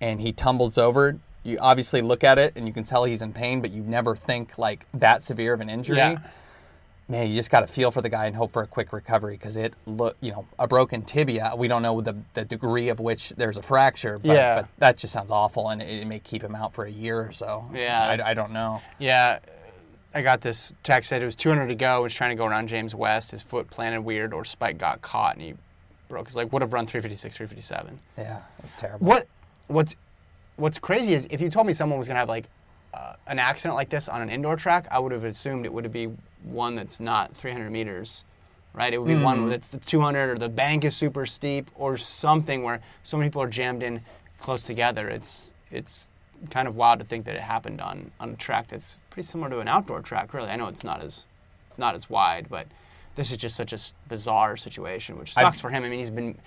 and he tumbles over. You obviously look at it and you can tell he's in pain, but you never think like that severe of an injury. Yeah. Man, you just got to feel for the guy and hope for a quick recovery because it look, you know, a broken tibia. We don't know the, the degree of which there's a fracture, but, Yeah. but that just sounds awful, and it, it may keep him out for a year or so. Yeah, I, I don't know. Yeah. I got this text said it was 200 to go. Was trying to go around James West. His foot planted weird, or Spike got caught and he broke his leg. Would have run 356, 357. Yeah, that's terrible. What what's what's crazy is if you told me someone was gonna have like uh, an accident like this on an indoor track, I would have assumed it would be one that's not 300 meters, right? It would be Hmm. one that's the 200 or the bank is super steep or something where so many people are jammed in close together. It's it's kind of wild to think that it happened on on a track that's pretty similar to an outdoor track. Really, I know it's not as not as wide, but. This is just such a bizarre situation, which I- sucks for him. I mean, he's been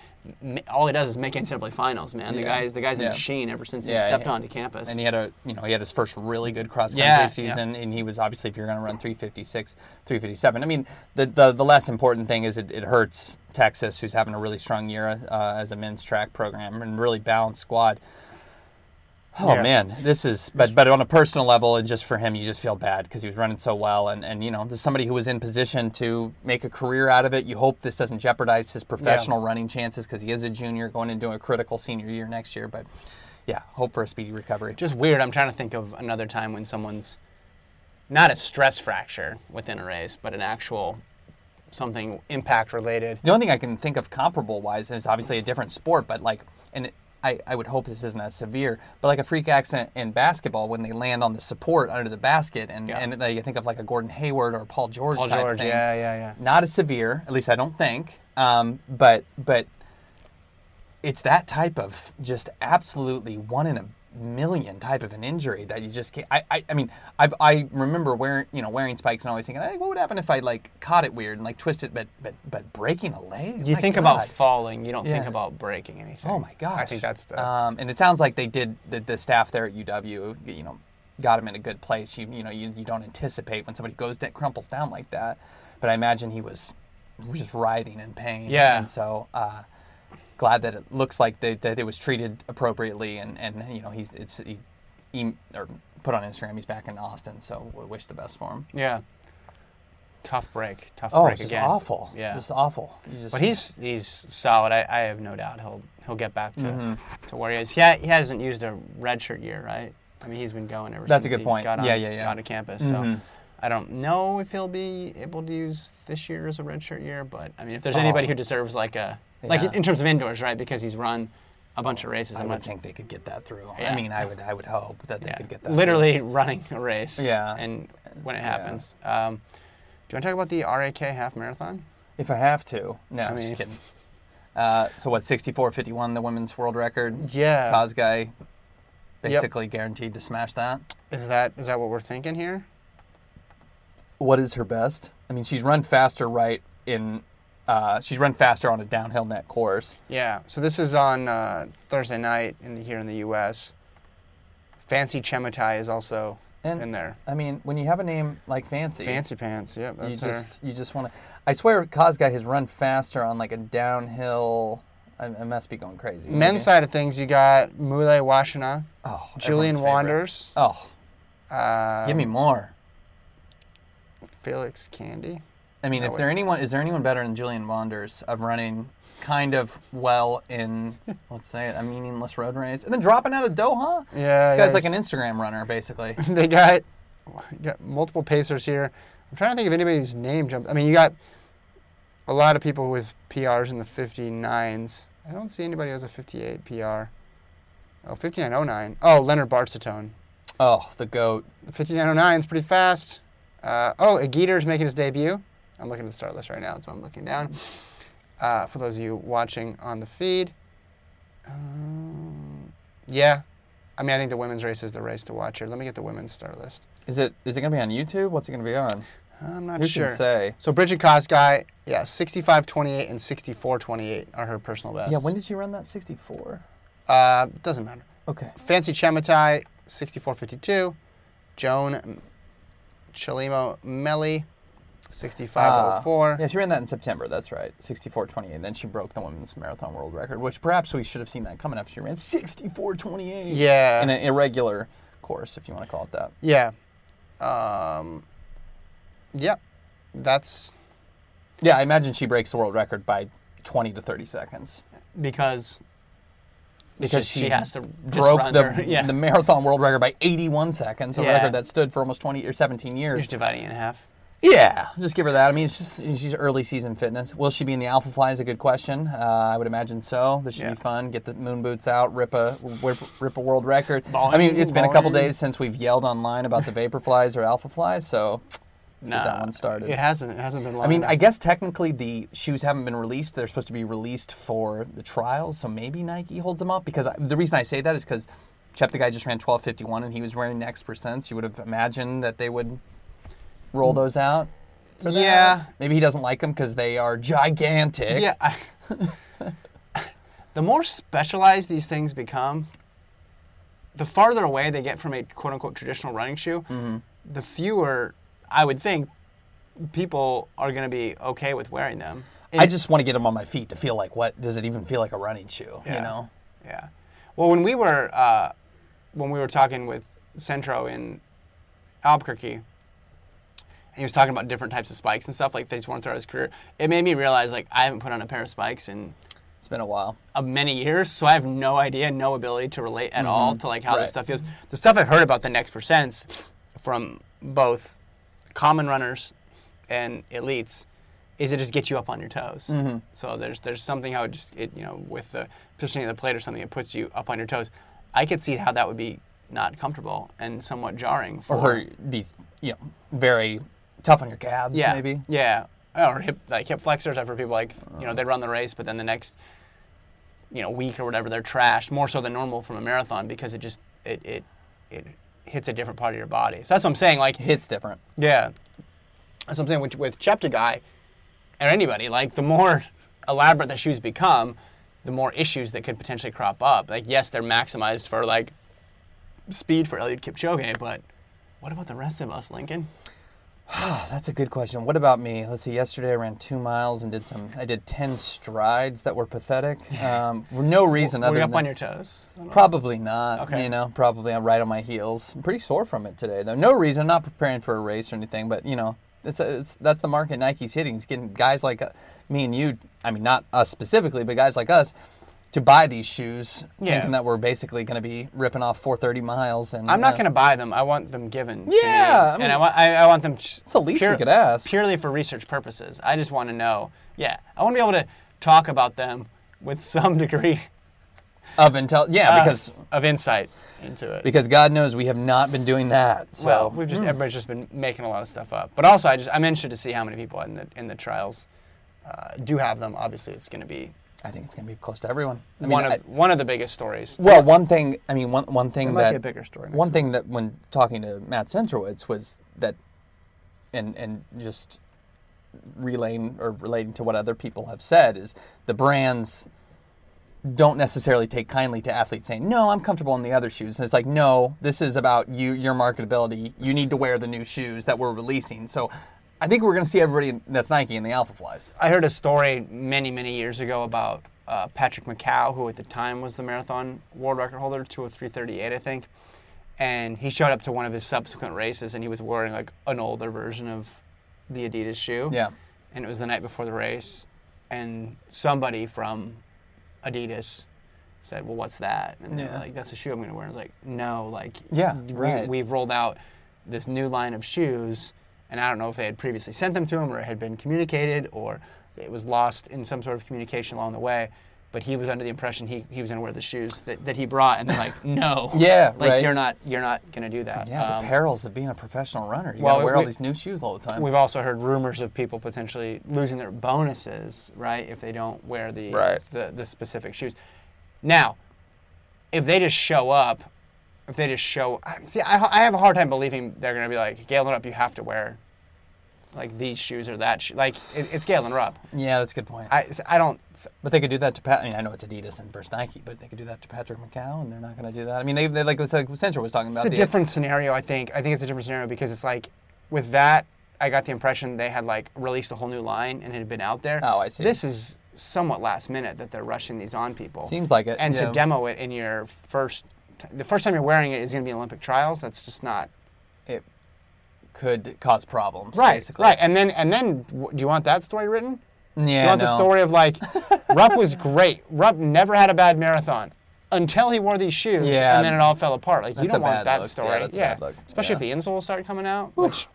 all he does is make NCAA finals, man. The Yeah. guy's the guy's a machine ever since he stepped yeah. onto campus. And he had a, you know, he had his first really good cross country Yeah, yeah. season, and he was obviously, if you're going to run 356, 357. I mean, the, the the less important thing is it, it hurts Texas, who's having a really strong year uh, as a men's track program and really balanced squad. Oh Yeah. man, this is but but on a personal level and just for him, you just feel bad because he was running so well and and you know, there's somebody who was in position to make a career out of it. You hope this doesn't jeopardize his professional running chances because he is a junior going into a critical senior year next year. But yeah, hope for a speedy recovery. just weird. I'm trying to think of another time when someone's not a stress fracture within a race, but an actual something impact related. The only thing I can think of comparable wise is obviously a different sport, but like, and it, I, I would hope this isn't as severe, but like a freak accident in basketball when they land on the support under the basket, and Yeah. and you think of like a Gordon Hayward or a Paul George Paul type George, thing. yeah, yeah, yeah. Not as severe, at least I don't think. Um, but but it's that type of just absolutely one in a million type of an injury that you just can't. I, I, I mean, I've, I remember wearing, you know, wearing spikes and always thinking, hey, what would happen if I like caught it weird and like twisted, but but but breaking a leg? You My think God. about falling, you don't think about breaking anything. Oh my gosh! I think that's the Um, and it sounds like they did the, the staff there at UW. You know, got him in a good place. You you know you, you don't anticipate when somebody goes that crumples down like that. But I imagine he was just writhing in pain. Yeah. And so uh, glad that it looks like they, that it was treated appropriately and and you know he's it's he, he or put on Instagram he's back in Austin. So we wish the best for him. yeah. Tough break, tough Oh, break again. awful. Yeah. Just awful. Just, But he's he's solid. I, I have no doubt he'll he'll get back to, Mm-hmm. to where he is. He, ha- he hasn't used a redshirt year, right? I mean, he's been going ever That's a good he point. got on, Yeah, yeah, yeah. got to campus. Mhm. So I don't know if he'll be able to use this year as a redshirt year, but I mean, if there's Oh. anybody who deserves like a Like in terms of indoors, right? Because he's run a bunch of races. I I'm would not think they could get that through. Yeah. I mean, I would I would hope that they yeah, could get that. through. literally running a race. Yeah. And when it happens, um, do you want to talk about the RAK half marathon? If I have to. No, I I'm mean- just kidding. Uh, so what? 64.51, the women's world record. Yeah. Kosgei, basically guaranteed to smash that. Is that is that what we're thinking here? What is her best? I mean, she's run faster right in. Uh, she's run faster on a downhill net course. Yeah. So this is on uh, Thursday night in the, here in the U.S. Fancy Chemutai is also And in there. I mean, when you have a name like Fancy, Fancy Pants. You that's her. just you just want to. I swear, Kosgei has run faster on like a downhill. I, I must be going crazy. Men's maybe. side of things, you got Mule Wasihun, Oh, Julien. Wanders, Oh, uh, give me more. Felix Kandie. I mean, if way. there anyone is there anyone better than Julien Wanders of running kind of well in let's say it a meaningless road race and then dropping out of Doha? Yeah, This guy's yeah. like an Instagram runner basically. they got, got multiple pacers here. I'm trying to think of anybody whose name jumped. I mean, you got a lot of people with PRs in the 59s. I don't see anybody who has a 58 PR. Oh, 5909. Oh, Leonard Barsoton. Oh, the goat. The 5909 is pretty fast. Uh, oh, Aguirre's making his debut. I'm looking at the start list right now. That's why I'm looking down. Uh, for those of you watching on the feed. Um, yeah. I mean, I think the women's race is the race to watch here. Let me get the women's start list. Is it is it gonna be on YouTube? What's it gonna be on? I'm not Who sure. can say? So Brigid Kosgei, yeah, 65.28 and 64.28 are her personal bests. Yeah, when did she run that 64? Uh, doesn't matter. Okay. Fancy Chemutai, 64.52. Joan Chelimo Melly, 65.04. Uh, yeah, she ran that in September. That's right, 64.28. Then she broke the women's marathon world record, which perhaps we should have seen that coming after she ran 64.28. Yeah. in an irregular course, if you want to call it that. Yeah. Um, yep. That's Yeah, I imagine she breaks the world record by 20 to 30 seconds because because she, she, has to broke run the, yeah. the marathon world record by 81 seconds, a Yeah. record that stood for almost 20 or 17 years. You're dividing it in half. Yeah, just give her that. I mean, it's just she's early season fitness. Will she be in the Alpha Fly? Is a good question. Uh, I would imagine so. This should Yeah. be fun. Get the moon boots out, rip a rip, rip a world record. Boing, I mean, it's been a couple days since we've yelled online about the vapor flies or Alpha Flies, so let's get that one started. It hasn't. It hasn't been long. I mean. I guess technically the shoes haven't been released. They're supposed to be released for the trials, so maybe Nike holds them up. Because I, the reason I say that is because Cheptegei just ran 12:51 and he was wearing Next percents. You would have imagined that they would roll those out. For that. Yeah. Maybe he doesn't like them because they are gigantic. Yeah. I, the more specialized these things become, the farther away they get from a quote unquote traditional running shoe, Mm-hmm. the fewer, I would think, people are going to be okay with wearing them. I just want to get them on my feet to feel like what does it even feel like a running shoe? Yeah. You know. Yeah. Well, when we were uh, when we were talking with Centro in Albuquerque, and he was talking about different types of spikes and stuff like that he's worn throughout his career, it made me realize like I haven't put on a pair of spikes in It's been a while. uh, many years, so I have no idea, no ability to relate at all to like how Right. this stuff feels. The stuff I've heard about the next percents from both common runners and elites is it just gets you up on your toes. So there's there's something how it just it you know with the positioning of the plate or something it puts you up on your toes. I could see how that would be not comfortable and somewhat jarring for Or be you know very tough on your calves. yeah Maybe. yeah or hip like hip flexors. I've heard people like you know they run the race, but then the next you know week or whatever they're trashed more so than normal from a marathon because it just it it it hits a different part of your body. So that's what I'm saying. Like Hits different. yeah, that's what I'm saying with with Cheptegei or anybody. Like the more elaborate the shoes become, the more issues that could potentially crop up. Like yes, they're maximized for like speed for Eliud Kipchoge, but what about the rest of us, Lincoln? That's a good question. What about me? Let's see. Yesterday I ran two miles and did some. I did ten strides that were pathetic. Um, for no reason Were other you up than on your toes? I don't know. probably not. Okay. You know, probably I'm right on my heels. I'm pretty sore from it today, though. No reason. I'm not preparing for a race or anything, but you know, it's, it's that's the market Nike's hitting. It's getting guys like uh, me and you. I mean, not us specifically, but guys like us. To buy these shoes, Yeah. thinking that we're basically going to be ripping off 430 miles, and I'm not uh, going to buy them. I want them given. Yeah, to me. I mean- and I want I, I want them. It's the least we could ask. Purely for research purposes. I just want to know. Yeah, I want to be able to talk about them with some degree Of intel, yeah, because of insight into it. because God knows we have not been doing that. So well, we've just everybody's just been making a lot of stuff up. But also, I just I'm interested to see how many people in the in the trials uh, do have them. Obviously, it's going to be I think it's going to be close to everyone. I mean, one of I- one of the biggest stories. well, one thing. I mean, one one thing might that be a bigger story. one week. thing that when talking to Matt Centrowitz was that, and and just relaying or relating to what other people have said is the brands don't necessarily take kindly to athletes saying no i'm comfortable in the other shoes and it's like no this is about you your marketability you need to wear the new shoes that we're releasing so i think we're going to see everybody that's nike in the alpha flies I heard a story many, many years ago about uh, Patrick Makau, who at the time was the marathon world record holder, 203.38, I think. And he showed up to one of his subsequent races and he was wearing like an older version of the Adidas shoe. yeah And it was the night before the race. And somebody from Adidas said, Well, what's that? And they were Yeah. like, That's a shoe I'm going to wear. And I was like, No, like, Yeah, we, right. we've rolled out this new line of shoes. And I don't know if they had previously sent them to him or it had been communicated or it was lost in some sort of communication along the way. But he was under the impression he, he was going to wear the shoes that, that he brought. And they're like, No. Yeah, Like, right. you're not, you're not going to do that. yeah Um, the perils of being a professional runner you well, gotta wear we- all these new shoes all the time We've also heard rumors of people potentially losing their bonuses, right, if they don't wear the Right. the, the specific shoes. Now, if they just show up, if they just show, I- see, I, I have a hard time believing they're going to be like, Galen Rupp, you have to wear like these shoes or that shoe. Like it, it's Galen Rupp. yeah that's a good point I, I don't. But they could do that to Pat. I, mean, I know it's Adidas and versus Nike, but they could do that to Patrick Makau, and they're not going to do that. I mean, they, they like was like Central was talking It's about. a the- different scenario, I think. I think it's a different scenario because it's like with that, I got the impression they had like released a whole new line and it had been out there. Oh, I see. This is somewhat last minute that they're rushing these on people. Seems like it. and yeah. to demo it in your first, the first time you're wearing it is going to be Olympic trials. That's just not it could cause problems. right. Basically. Right, and then and then, do you want that story written? Yeah. you want no. the story of like, Rupp was great. Rupp never had a bad marathon until he wore these shoes, Yeah. and then it all fell apart. Like you don't want that look. story. Yeah, that's a bad look. Especially if the insoles start coming out. Which,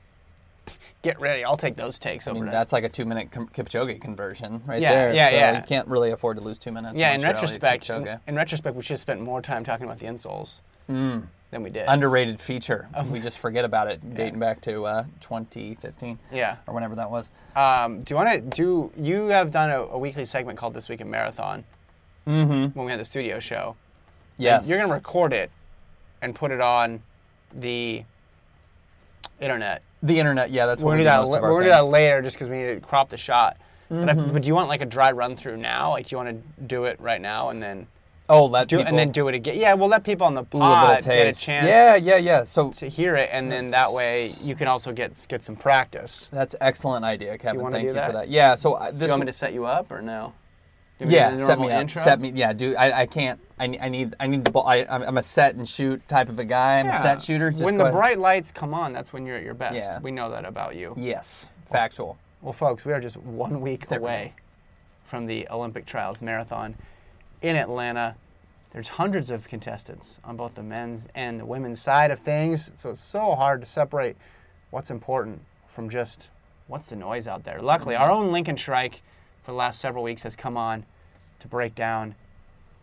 get ready. I'll take those takes I over. mean, to- that's like a two-minute com- Kipchoge conversion right Yeah, there. yeah, so yeah. You can't really afford to lose two minutes. yeah. In unless you're Eliud retrospect, in, in retrospect, we should have spent more time talking about the insoles Mm. than we did. underrated feature. Oh. we just forget about it, dating back to uh, 2015 yeah. or whenever that was. Um, do you want to do? You have done a, a weekly segment called This Week in Marathon Mm-hmm. when we had the studio show. Yes. You're gonna record it and put it on the internet. The internet. Yeah, that's We're what gonna we do that. most la- of our We're gonna do that later, just because we need to crop the shot. But, Mm-hmm. but do you want like a dry run through now? Like, do you want to do it right now and then Oh, let do people and then do it again? Yeah, we'll let people on the a pod of get a chance Yeah, yeah, yeah. So to hear it, and then that way you can also get get some practice. That's excellent idea, Kevin. wanna Thank you that? for that. Yeah. So uh, Do you want me to set you up or no? Yeah, set me up. intro? Set me. Yeah, do I? I can't. I, I need. I need the ball. I, I'm a set and shoot type of a guy. I'm a set shooter. Just when the ahead. bright lights come on, that's when you're at your best. Yeah. We know that about you. Yes, factual. Well, folks, we are just one week There we away from the Olympic Trials Marathon in Atlanta. There's hundreds of contestants on both the men's and the women's side of things, so it's so hard to separate what's important from just what's the noise out there. Luckily, our own Lincoln Shryack for the last several weeks has come on to break down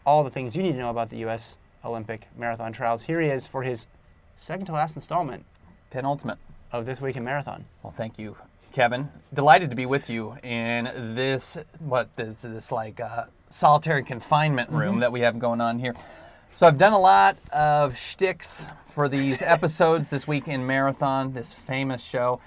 all the things you need to know about the U.S. Olympic Marathon Trials. Here he is for his second to last installment Penultimate. of This Week in Marathon. Well, thank you, Kevin. Delighted to be with you in this what this this like uh, solitary confinement room Mm-hmm. that we have going on here. So I've done a lot of shticks for these episodes this week in marathon, this famous show.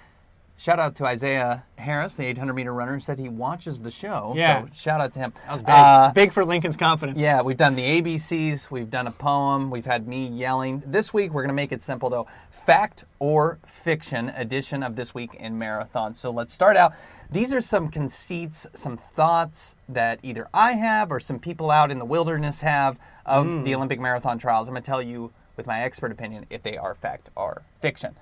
Shout out to Isaiah Harris, the 800 meter runner, who said he watches the show. Yeah. So shout out to him. That was big. Uh, big for Lincoln's confidence. yeah, we've done the ABCs, we've done a poem, we've had me yelling. This week we're going to make it simple though. Fact or fiction edition of This Week in Marathon. So let's start out. These are some conceits, some thoughts that either I have or some people out in the wilderness have of the Olympic Marathon trials. I'm going to tell you with my expert opinion if they are fact or fiction.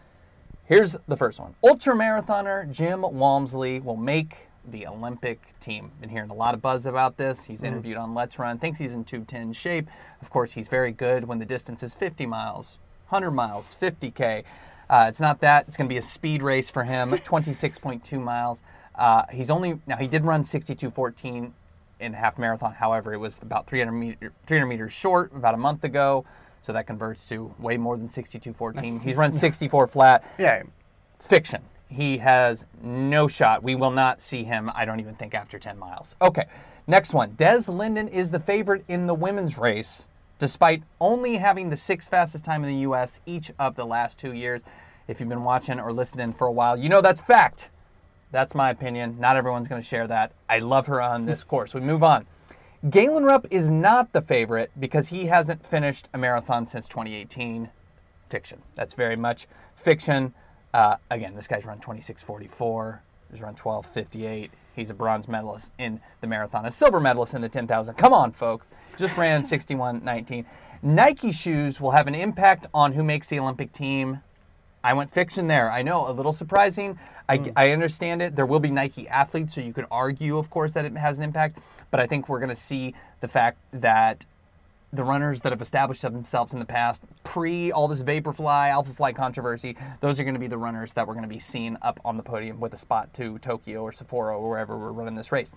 Here's the first one. Ultra marathoner Jim Walmsley will make the Olympic team. Been hearing a lot of buzz about this. He's interviewed on Let's Run. Thinks he's in 210 shape. Of course, he's very good when the distance is 50 miles, 100 miles, 50k. Uh, it's not that. It's going to be a speed race for him. 26.2 miles. Uh, he's only now he did run 62.14 in half marathon. However, it was about 300, meter, 300 meters short about a month ago. So that converts to way more than 62.14. He's run 64 flat. Yeah. Fiction. He has no shot. We will not see him, I don't even think, after 10 miles. Okay, next one. Des Linden is the favorite in the women's race, despite only having the sixth fastest time in the U.S. each of the last two years. If you've been watching or listening for a while, you know that's fact. That's my opinion. Not everyone's going to share that. I love her on this course. We move on. Galen Rupp is not the favorite because he hasn't finished a marathon since 2018. Fiction. That's very much fiction. Uh, again, this guy's run 26:44. He's run 12:58. He's a bronze medalist in the marathon, a silver medalist in the 10,000. Come on, folks. Just ran 61:19. Nike shoes will have an impact on who makes the Olympic team. I went fiction there. I know, a little surprising. I, hmm. I understand it. There will be Nike athletes, so you could argue, of course, that it has an impact. But I think we're going to see the fact that the runners that have established themselves in the past, pre all this Vaporfly, Alpha Flight controversy, those are going to be the runners that we're going to be seeing up on the podium with a spot to Tokyo or Sapporo or wherever we're running this race.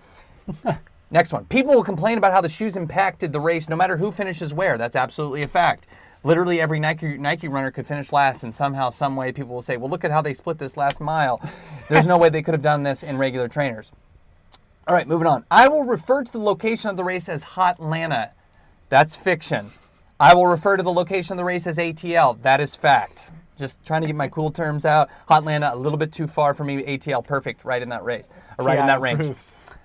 Next one. People will complain about how the shoes impacted the race no matter who finishes where. That's absolutely a fact. Literally every Nike Nike runner could finish last, and somehow, some way, people will say, "Well, look at how they split this last mile." There's no way they could have done this in regular trainers. All right, moving on. I will refer to the location of the race as Hot Hotlanta. That's fiction. I will refer to the location of the race as ATL. That is fact. Just trying to get my cool terms out. Hot Hotlanta, a little bit too far for me. ATL, perfect, right in that race, or right in that range.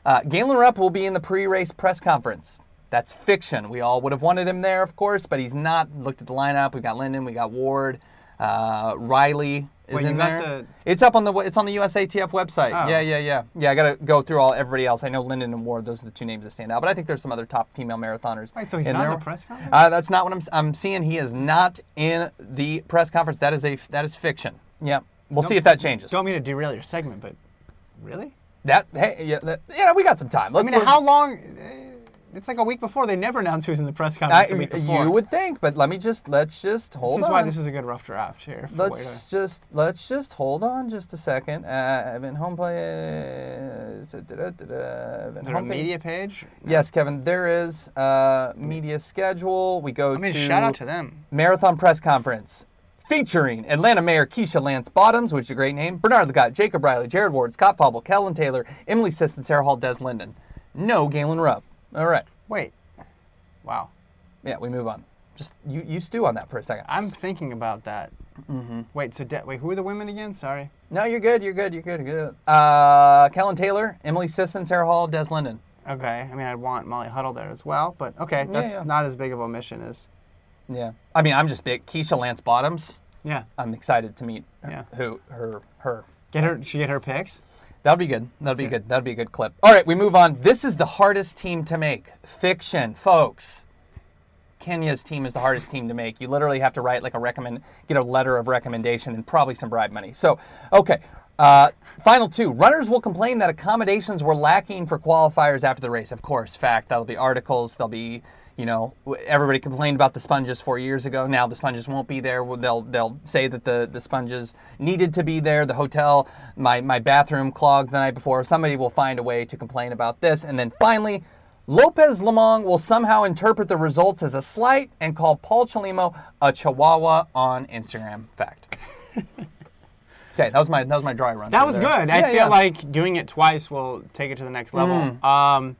Uh, Galen Rupp will be in the pre-race press conference. That's fiction. We all would have wanted him there, of course, but he's not. Looked at the lineup. We've got Linden. We got Ward. Uh, Riley is Wait, in there. the- It's up on the it's on the USATF website. Oh. Yeah, yeah, yeah. Yeah, I got to go through all everybody else. I know Linden and Ward. Those are the two names that stand out. But I think there's some other top female marathoners. Wait, so he's in not in the press conference? Uh, that's not what I'm. I'm seeing. He is not in the press conference. That is a that is fiction. Yeah, we'll see if that changes. Don't mean to derail your segment, but really? That hey, yeah, that, yeah, we got some time. I Let's mean, look- how long? It's like a week before. They never announce who's in the press conference a week before. you would think, but let me just let's just hold on. this is on. why this is a good rough draft here. let's just let's just hold on just a second. Uh, event home play. Is there a page? media page? Yes, Kevin. There is uh, media schedule. We go I mean, to shout out to them. marathon press conference featuring Atlanta Mayor Keisha Lance Bottoms, which is a great name, Bernard Lagat, Jacob Riley, Jared Ward, Scott Fauble, Kellyn Taylor, Emily Sisson, Sarah Hall, Des Linden. No Galen Rupp. All right. Wait. Wow. Yeah, we move on. Just you, you stew on that for a second. I'm thinking about that. Mm-hmm. Wait. So de- wait, who are the women again? Sorry. No, you're good. You're good. You're good. You're good. Uh, Kellyn Taylor, Emily Sisson, Sarah Hall, Des Linden. Okay. I mean, I'd want Molly Huddle there as well, but okay, that's yeah. not as big of a mission as. Yeah. I mean, I'm just big. Keisha Lance Bottoms. Yeah. I'm excited to meet Yeah. who her her. Get her. She get her picks. That'll be good. That'll be good. That'll be a good clip. All right, we move on. This is the hardest team to make. Fiction, folks. Kenya's team is the hardest team to make. You literally have to write like a recommend, get a letter of recommendation, and probably some bribe money. So, okay. Uh, final two. Runners will complain that accommodations were lacking for qualifiers after the race. Of course, fact. That'll be articles. There'll be, you know, everybody complained about the sponges four years ago. Now the sponges won't be there. They'll they'll say that the the sponges needed to be there. The hotel, my my bathroom clogged the night before. Somebody will find a way to complain about this. And then finally. Lopez Lomong will somehow interpret the results as a slight and call Paul Chelimo a chihuahua on Instagram. Fact. okay, that was my that was my dry run. That was there. good. I feel yeah. like doing it twice will take it to the next level. Um,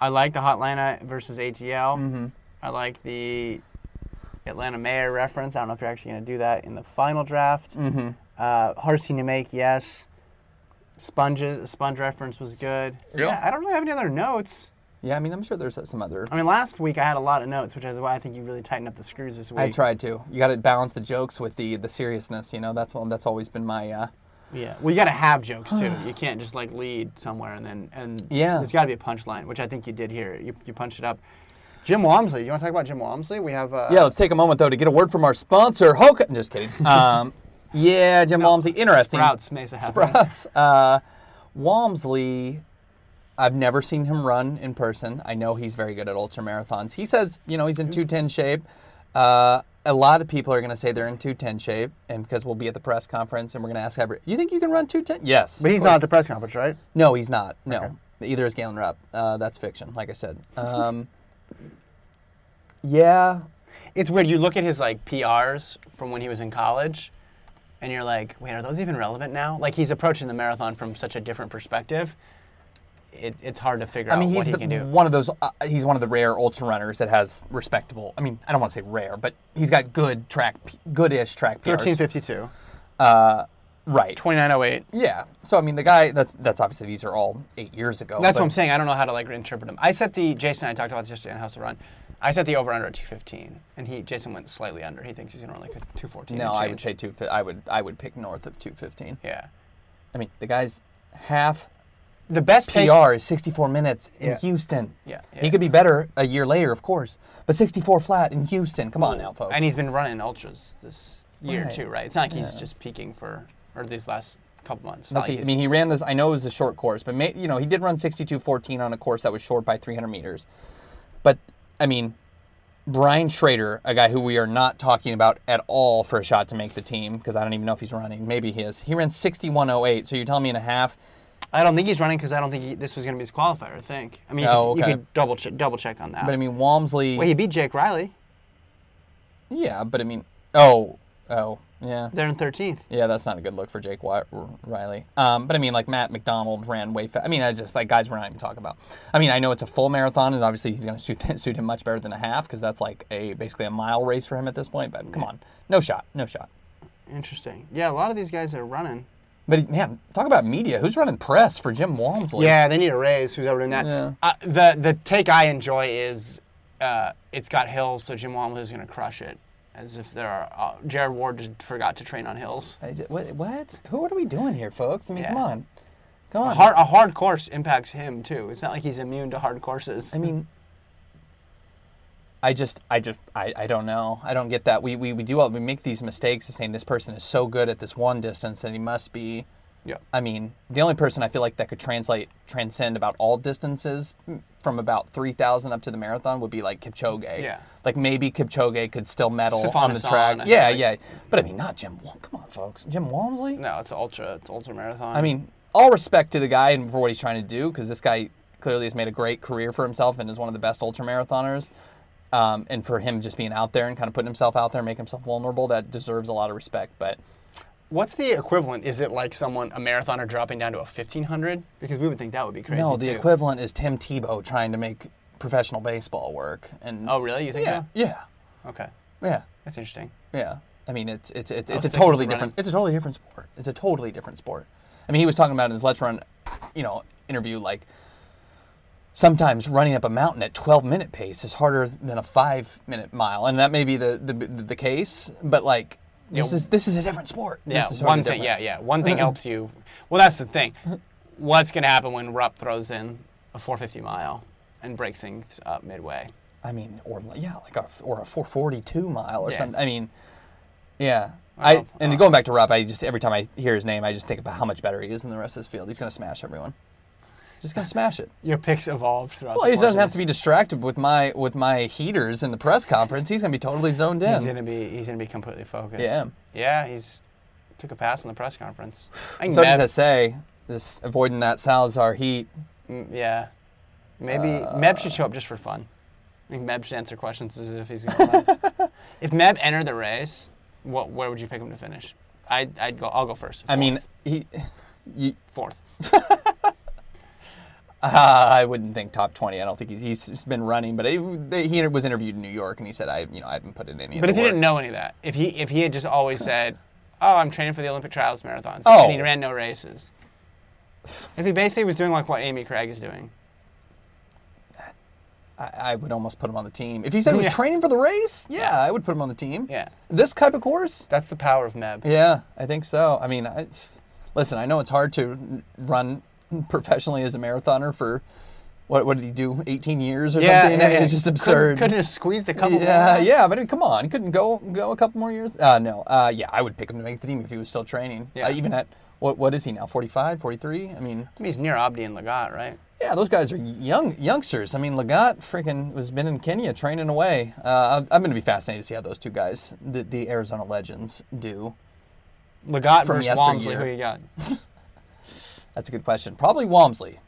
I like the Hotlanta versus ATL. Mm-hmm. I like the Atlanta Mayor reference. I don't know if you're actually going to do that in the final draft. Mm-hmm. Uh, hardest to make, yes. Sponges, sponge reference was good. Yeah. Yeah, I don't really have any other notes. Yeah, I mean, I'm sure there's some other. I mean, last week I had a lot of notes, which is why I think you really tightened up the screws this week. I tried to. You got to balance the jokes with the the seriousness. You know, that's one. That's always been my. Uh, Yeah. Well, you got to have jokes too. you can't just like lead somewhere and then and Yeah. there's got to be a punchline, which I think you did here. You, you punched it up. Jim Walmsley. You want to talk about Jim Walmsley? We have. Uh, yeah, let's take a moment though to get a word from our sponsor, Hoka. Just kidding. Um, yeah, Jim Walmsley. Interesting. Sprouts Mesa Heaven. Sprouts. Uh, Walmsley, I've never seen him run in person. I know he's very good at ultra marathons. He says, you know, he's in 210 shape. Uh, a lot of people are going to say they're in 210 shape, and because we'll be at the press conference and we're going to ask every, you think you can run 210? Yes. But he's not at the press conference, right? No, he's not. No. Either is Galen Rupp. Uh, that's fiction, like I said. Um, yeah, It's weird. You look at his like PRs from when he was in college, and you're like, wait, are those even relevant now? Like he's approaching the marathon from such a different perspective. It, it's hard to figure I mean, out he's what he can do. one of those. Uh, he's one of the rare ultra runners that has respectable. I mean, I don't want to say rare, but he's got good track, goodish track 1352, Uh, right. 2908. Yeah. So I mean, the guy. That's that's obviously these are all eight years ago. That's but- what I'm saying. I don't know how to like interpret him. I set the Jason. and I talked about this yesterday on House of Run. I set the over under at 215, and he Jason went slightly under. He thinks he's gonna run like a 214. No, I would say two. I would I would pick north of two fifteen. Yeah. I mean, the guy's half The best take- PR is 64 minutes in Yeah. Houston. Yeah, He yeah. could be better a year later, of course. But 64 flat in Houston. Come on now, folks. And he's been running ultras this year Right. too, right? It's not like he's just peaking for or these last couple months. It's No, not see, like I he's- mean, he ran this. I know it was a short course, but may, you know, he did run 62.14 on a course that was short by 300 meters. But I mean, Brian Shrader, a guy who we are not talking about at all for a shot to make the team, because I don't even know if he's running. Maybe he is. He ran 61.08. So you're telling me in a half. I don't think he's running because I don't think he, this was going to be his qualifier. I think. I mean, you, Oh, could, okay. you could double check, double check on that. But I mean, Walmsley. well, he beat Jake Riley. yeah, but I mean, oh, oh, yeah. They're in 13th. Yeah, that's not a good look for Jake Wi- Riley. Um, but I mean, like Matt McDonald ran way fast. I mean, I just like guys we're not even talking about. I mean, I know it's a full marathon, and obviously he's going to suit suit him much better than a half because that's like a basically a mile race for him at this point. But come on, no shot, no shot. Interesting. Yeah, a lot of these guys are running. But man, talk about media. Who's running press for Jim Walmsley? Yeah, they need a raise. Who's ever doing that? Yeah. Uh, the the take I enjoy is uh, it's got hills, so Jim Walmsley is going to crush it. As if there are uh, Jared Ward just forgot to train on hills. I ju- what, what? Who what are we doing here, folks? I mean, Yeah. come on, come A hard, a hard course impacts him too. It's not like he's immune to hard courses. I mean, I just, I just, I, I don't know. I don't get that. We, we, we do all, we make these mistakes of saying this person is so good at this one distance that he must be. yeah. I mean, the only person I feel like that could translate, transcend about all distances mm, from about 3,000 up to the marathon would be like Kipchoge. Yeah. Like maybe Kipchoge could still medal on the track. Yeah, yeah. But I mean, not Jim. Wal- Come on, folks. Jim Walmsley? No, it's ultra. It's ultra marathon. I mean, all respect to the guy and for what he's trying to do, because this guy clearly has made a great career for himself and is one of the best ultra marathoners. Um, and for him just being out there and kind of putting himself out there, making himself vulnerable, that deserves a lot of respect. But what's the equivalent? Is it like someone a marathoner dropping down to a 1500? Because we would think that would be crazy no, the too. equivalent is Tim Tebow trying to make professional baseball work. And Oh, really? You think yeah, so? yeah, Okay, yeah, that's interesting. yeah. I mean, it's it's it's, it's a totally different. It's a totally different sport. It's a totally different sport. I mean, he was talking about in his Let's Run, you know, interview like sometimes running up a mountain at 12 minute pace is harder than a five minute mile, and that may be the the, the case. But like, this Yeah. is this is a different sport. Yeah, this is one thing. different. Yeah, yeah. One thing helps you. Well, that's the thing. What's going to happen when Rupp throws in a 450 mile and breaks things up midway? I mean, or yeah, like a or a 442 mile or Yeah. something. I mean, yeah. I Well, and uh, going back to Rupp, I just every time I hear his name, I just think about how much better he is than the rest of this field. He's gonna smash everyone. Just gonna smash it. Your picks evolved throughout. Well, he doesn't have to be distracted with my with my heaters in the press conference. He's gonna be totally zoned in. He's to be. He's to be completely focused. Yeah. Yeah. He's took a pass in the press conference. I so Meb- to say, this avoiding that Salazar heat. Mm, yeah. Maybe Meb should show up just for fun. I think Meb should answer questions as if he's win. if Meb entered the race, what, where would you pick him to finish? I'd, I'd go. I'll go first. I mean, he. he fourth. Uh, I wouldn't think top 20. I don't think he's, he's been running, but he, he was interviewed in New York and he said, I, you know, I haven't put in any. of But if he work." didn't know any of that, if he if he had just always said, "Oh, I'm training for the Olympic trials marathons," Oh. and he ran no races, if he basically was doing like what Amy Cragg is doing, I, I would almost put him on the team. If he said he was Yeah. training for the race, yeah, Yeah. I would put him on the team. yeah, This type of course, that's the power of Meb. yeah, I think so. I mean, I, listen, I know it's hard to run professionally as a marathoner for what what did he do? 18 years or something? Yeah, mean, it's just Couldn't- absurd. Couldn't, have squeezed a couple yeah, more. yeah, but come on, couldn't go go a couple more years. Uh, no, uh, yeah, I would pick him to make the team if he was still training. Yeah. Uh, even at what what is he now? 45, 43? I mean, I mean, he's near Abdi and Lagat, right? yeah, those guys are young youngsters. I mean, Lagat freaking was been in Kenya training away. Uh, I'm, I'm going to be fascinated to see how those two guys, the, the Arizona legends, do. Lagat From versus yesteryear. Who you got? That's a good question. Probably Walmsley.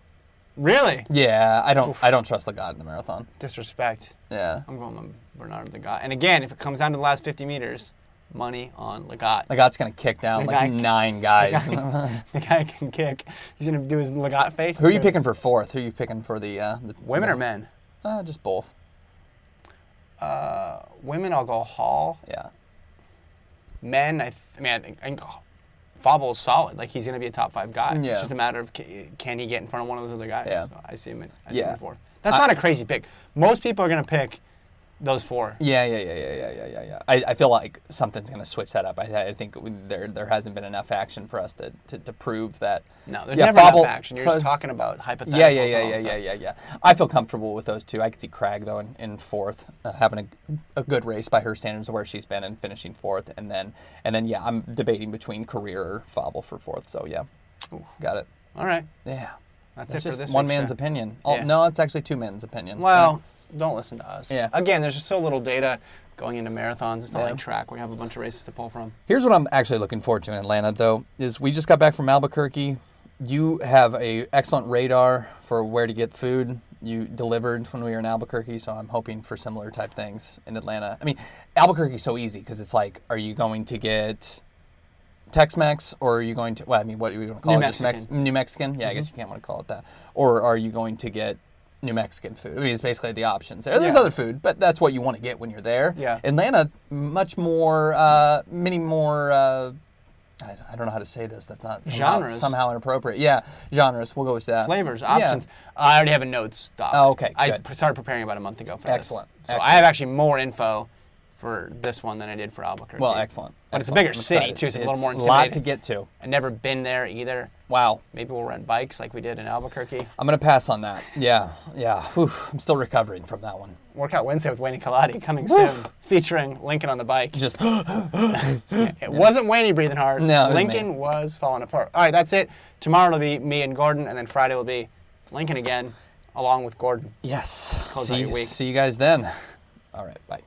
Really? Yeah, I don't. I don't trust Lagat in the marathon. Disrespect. Yeah, I'm going with Bernard Lagat. And again, if it comes down to the last 50 meters, money on Lagat. Lagat's gonna kick down The like guy- nine guys. the guy can kick. He's gonna do his Lagat face. Who are you picking for fourth? Who are you picking for the, uh, the Women the- or men? Uh, just both. Uh, women, I'll go Hall. Yeah. Men, I, th- I mean, I think, I think Fauble's solid. Like he's gonna be a top five guy. Yeah. It's just a matter of ca- can he get in front of one of those other guys. Yeah. So I see him. In, I see him Yeah. in fourth. That's I- not a crazy pick. Most people are gonna pick those four. Yeah, yeah, yeah, yeah, yeah, yeah, yeah, yeah. I, I feel like something's going to switch that up. I, I think there there hasn't been enough action for us to, to, to prove that. No, there's Yeah, never Fable- enough action. You're just talking about hypotheticals. Yeah, yeah, yeah, yeah, yeah, yeah, yeah. I feel comfortable with those two. I could see Cragg though in, in fourth, uh, having a, a good race by her standards of where she's been and finishing fourth, and then and then yeah, I'm debating between Korir or Fauble for fourth. So yeah, Ooh. got it. All right. Yeah, That's it's it for just this one man's show. opinion. Oh, Yeah. No, it's actually two men's opinion. Well, don't listen to us. Yeah. Again, there's just so little data going into marathons. It's not Yeah. like track where you have a bunch of races to pull from. Here's what I'm actually looking forward to in Atlanta, though, is we just got back from Albuquerque. You have a excellent radar for where to get food. You delivered when we were in Albuquerque, so I'm hoping for similar type things in Atlanta. I mean, Albuquerque's so easy because it's like, are you going to get Tex-Mex or are you going to? Well, I mean, what do you want to call New it? Mex- Mexican. Mm-hmm. New Mexican? Yeah, I guess you can't want to call it that. Or are you going to get New Mexican food? I mean, it's basically the options there. There's Yeah. other food, but that's what you want to get when you're there. Yeah. Atlanta, much more, uh, many more. Uh, I, I don't know how to say this. That's not somehow, Genres. somehow inappropriate. Yeah, genres. We'll go with that. Flavors, Yeah. options. I already have a notes doc. Oh, okay, I good. started preparing about a month ago for Excellent, this. So I have actually more info for this one than I did for Albuquerque. Well, excellent. But it's a bigger city, too, so it's a little more A lot to get to. I've never been there either. Wow. Maybe we'll rent bikes like we did in Albuquerque. I'm gonna pass on that. Yeah, yeah. Whew, I'm still recovering from that one. Workout Wednesday with Wayne Kaladi coming soon, featuring Lincoln on the bike. Just It wasn't Wayne breathing hard. No, it was Lincoln was falling apart. All right, that's it. Tomorrow it'll be me and Gordon, and then Friday will be Lincoln again, along with Gordon. yes. Close out your week. see you guys then. All right. Bye.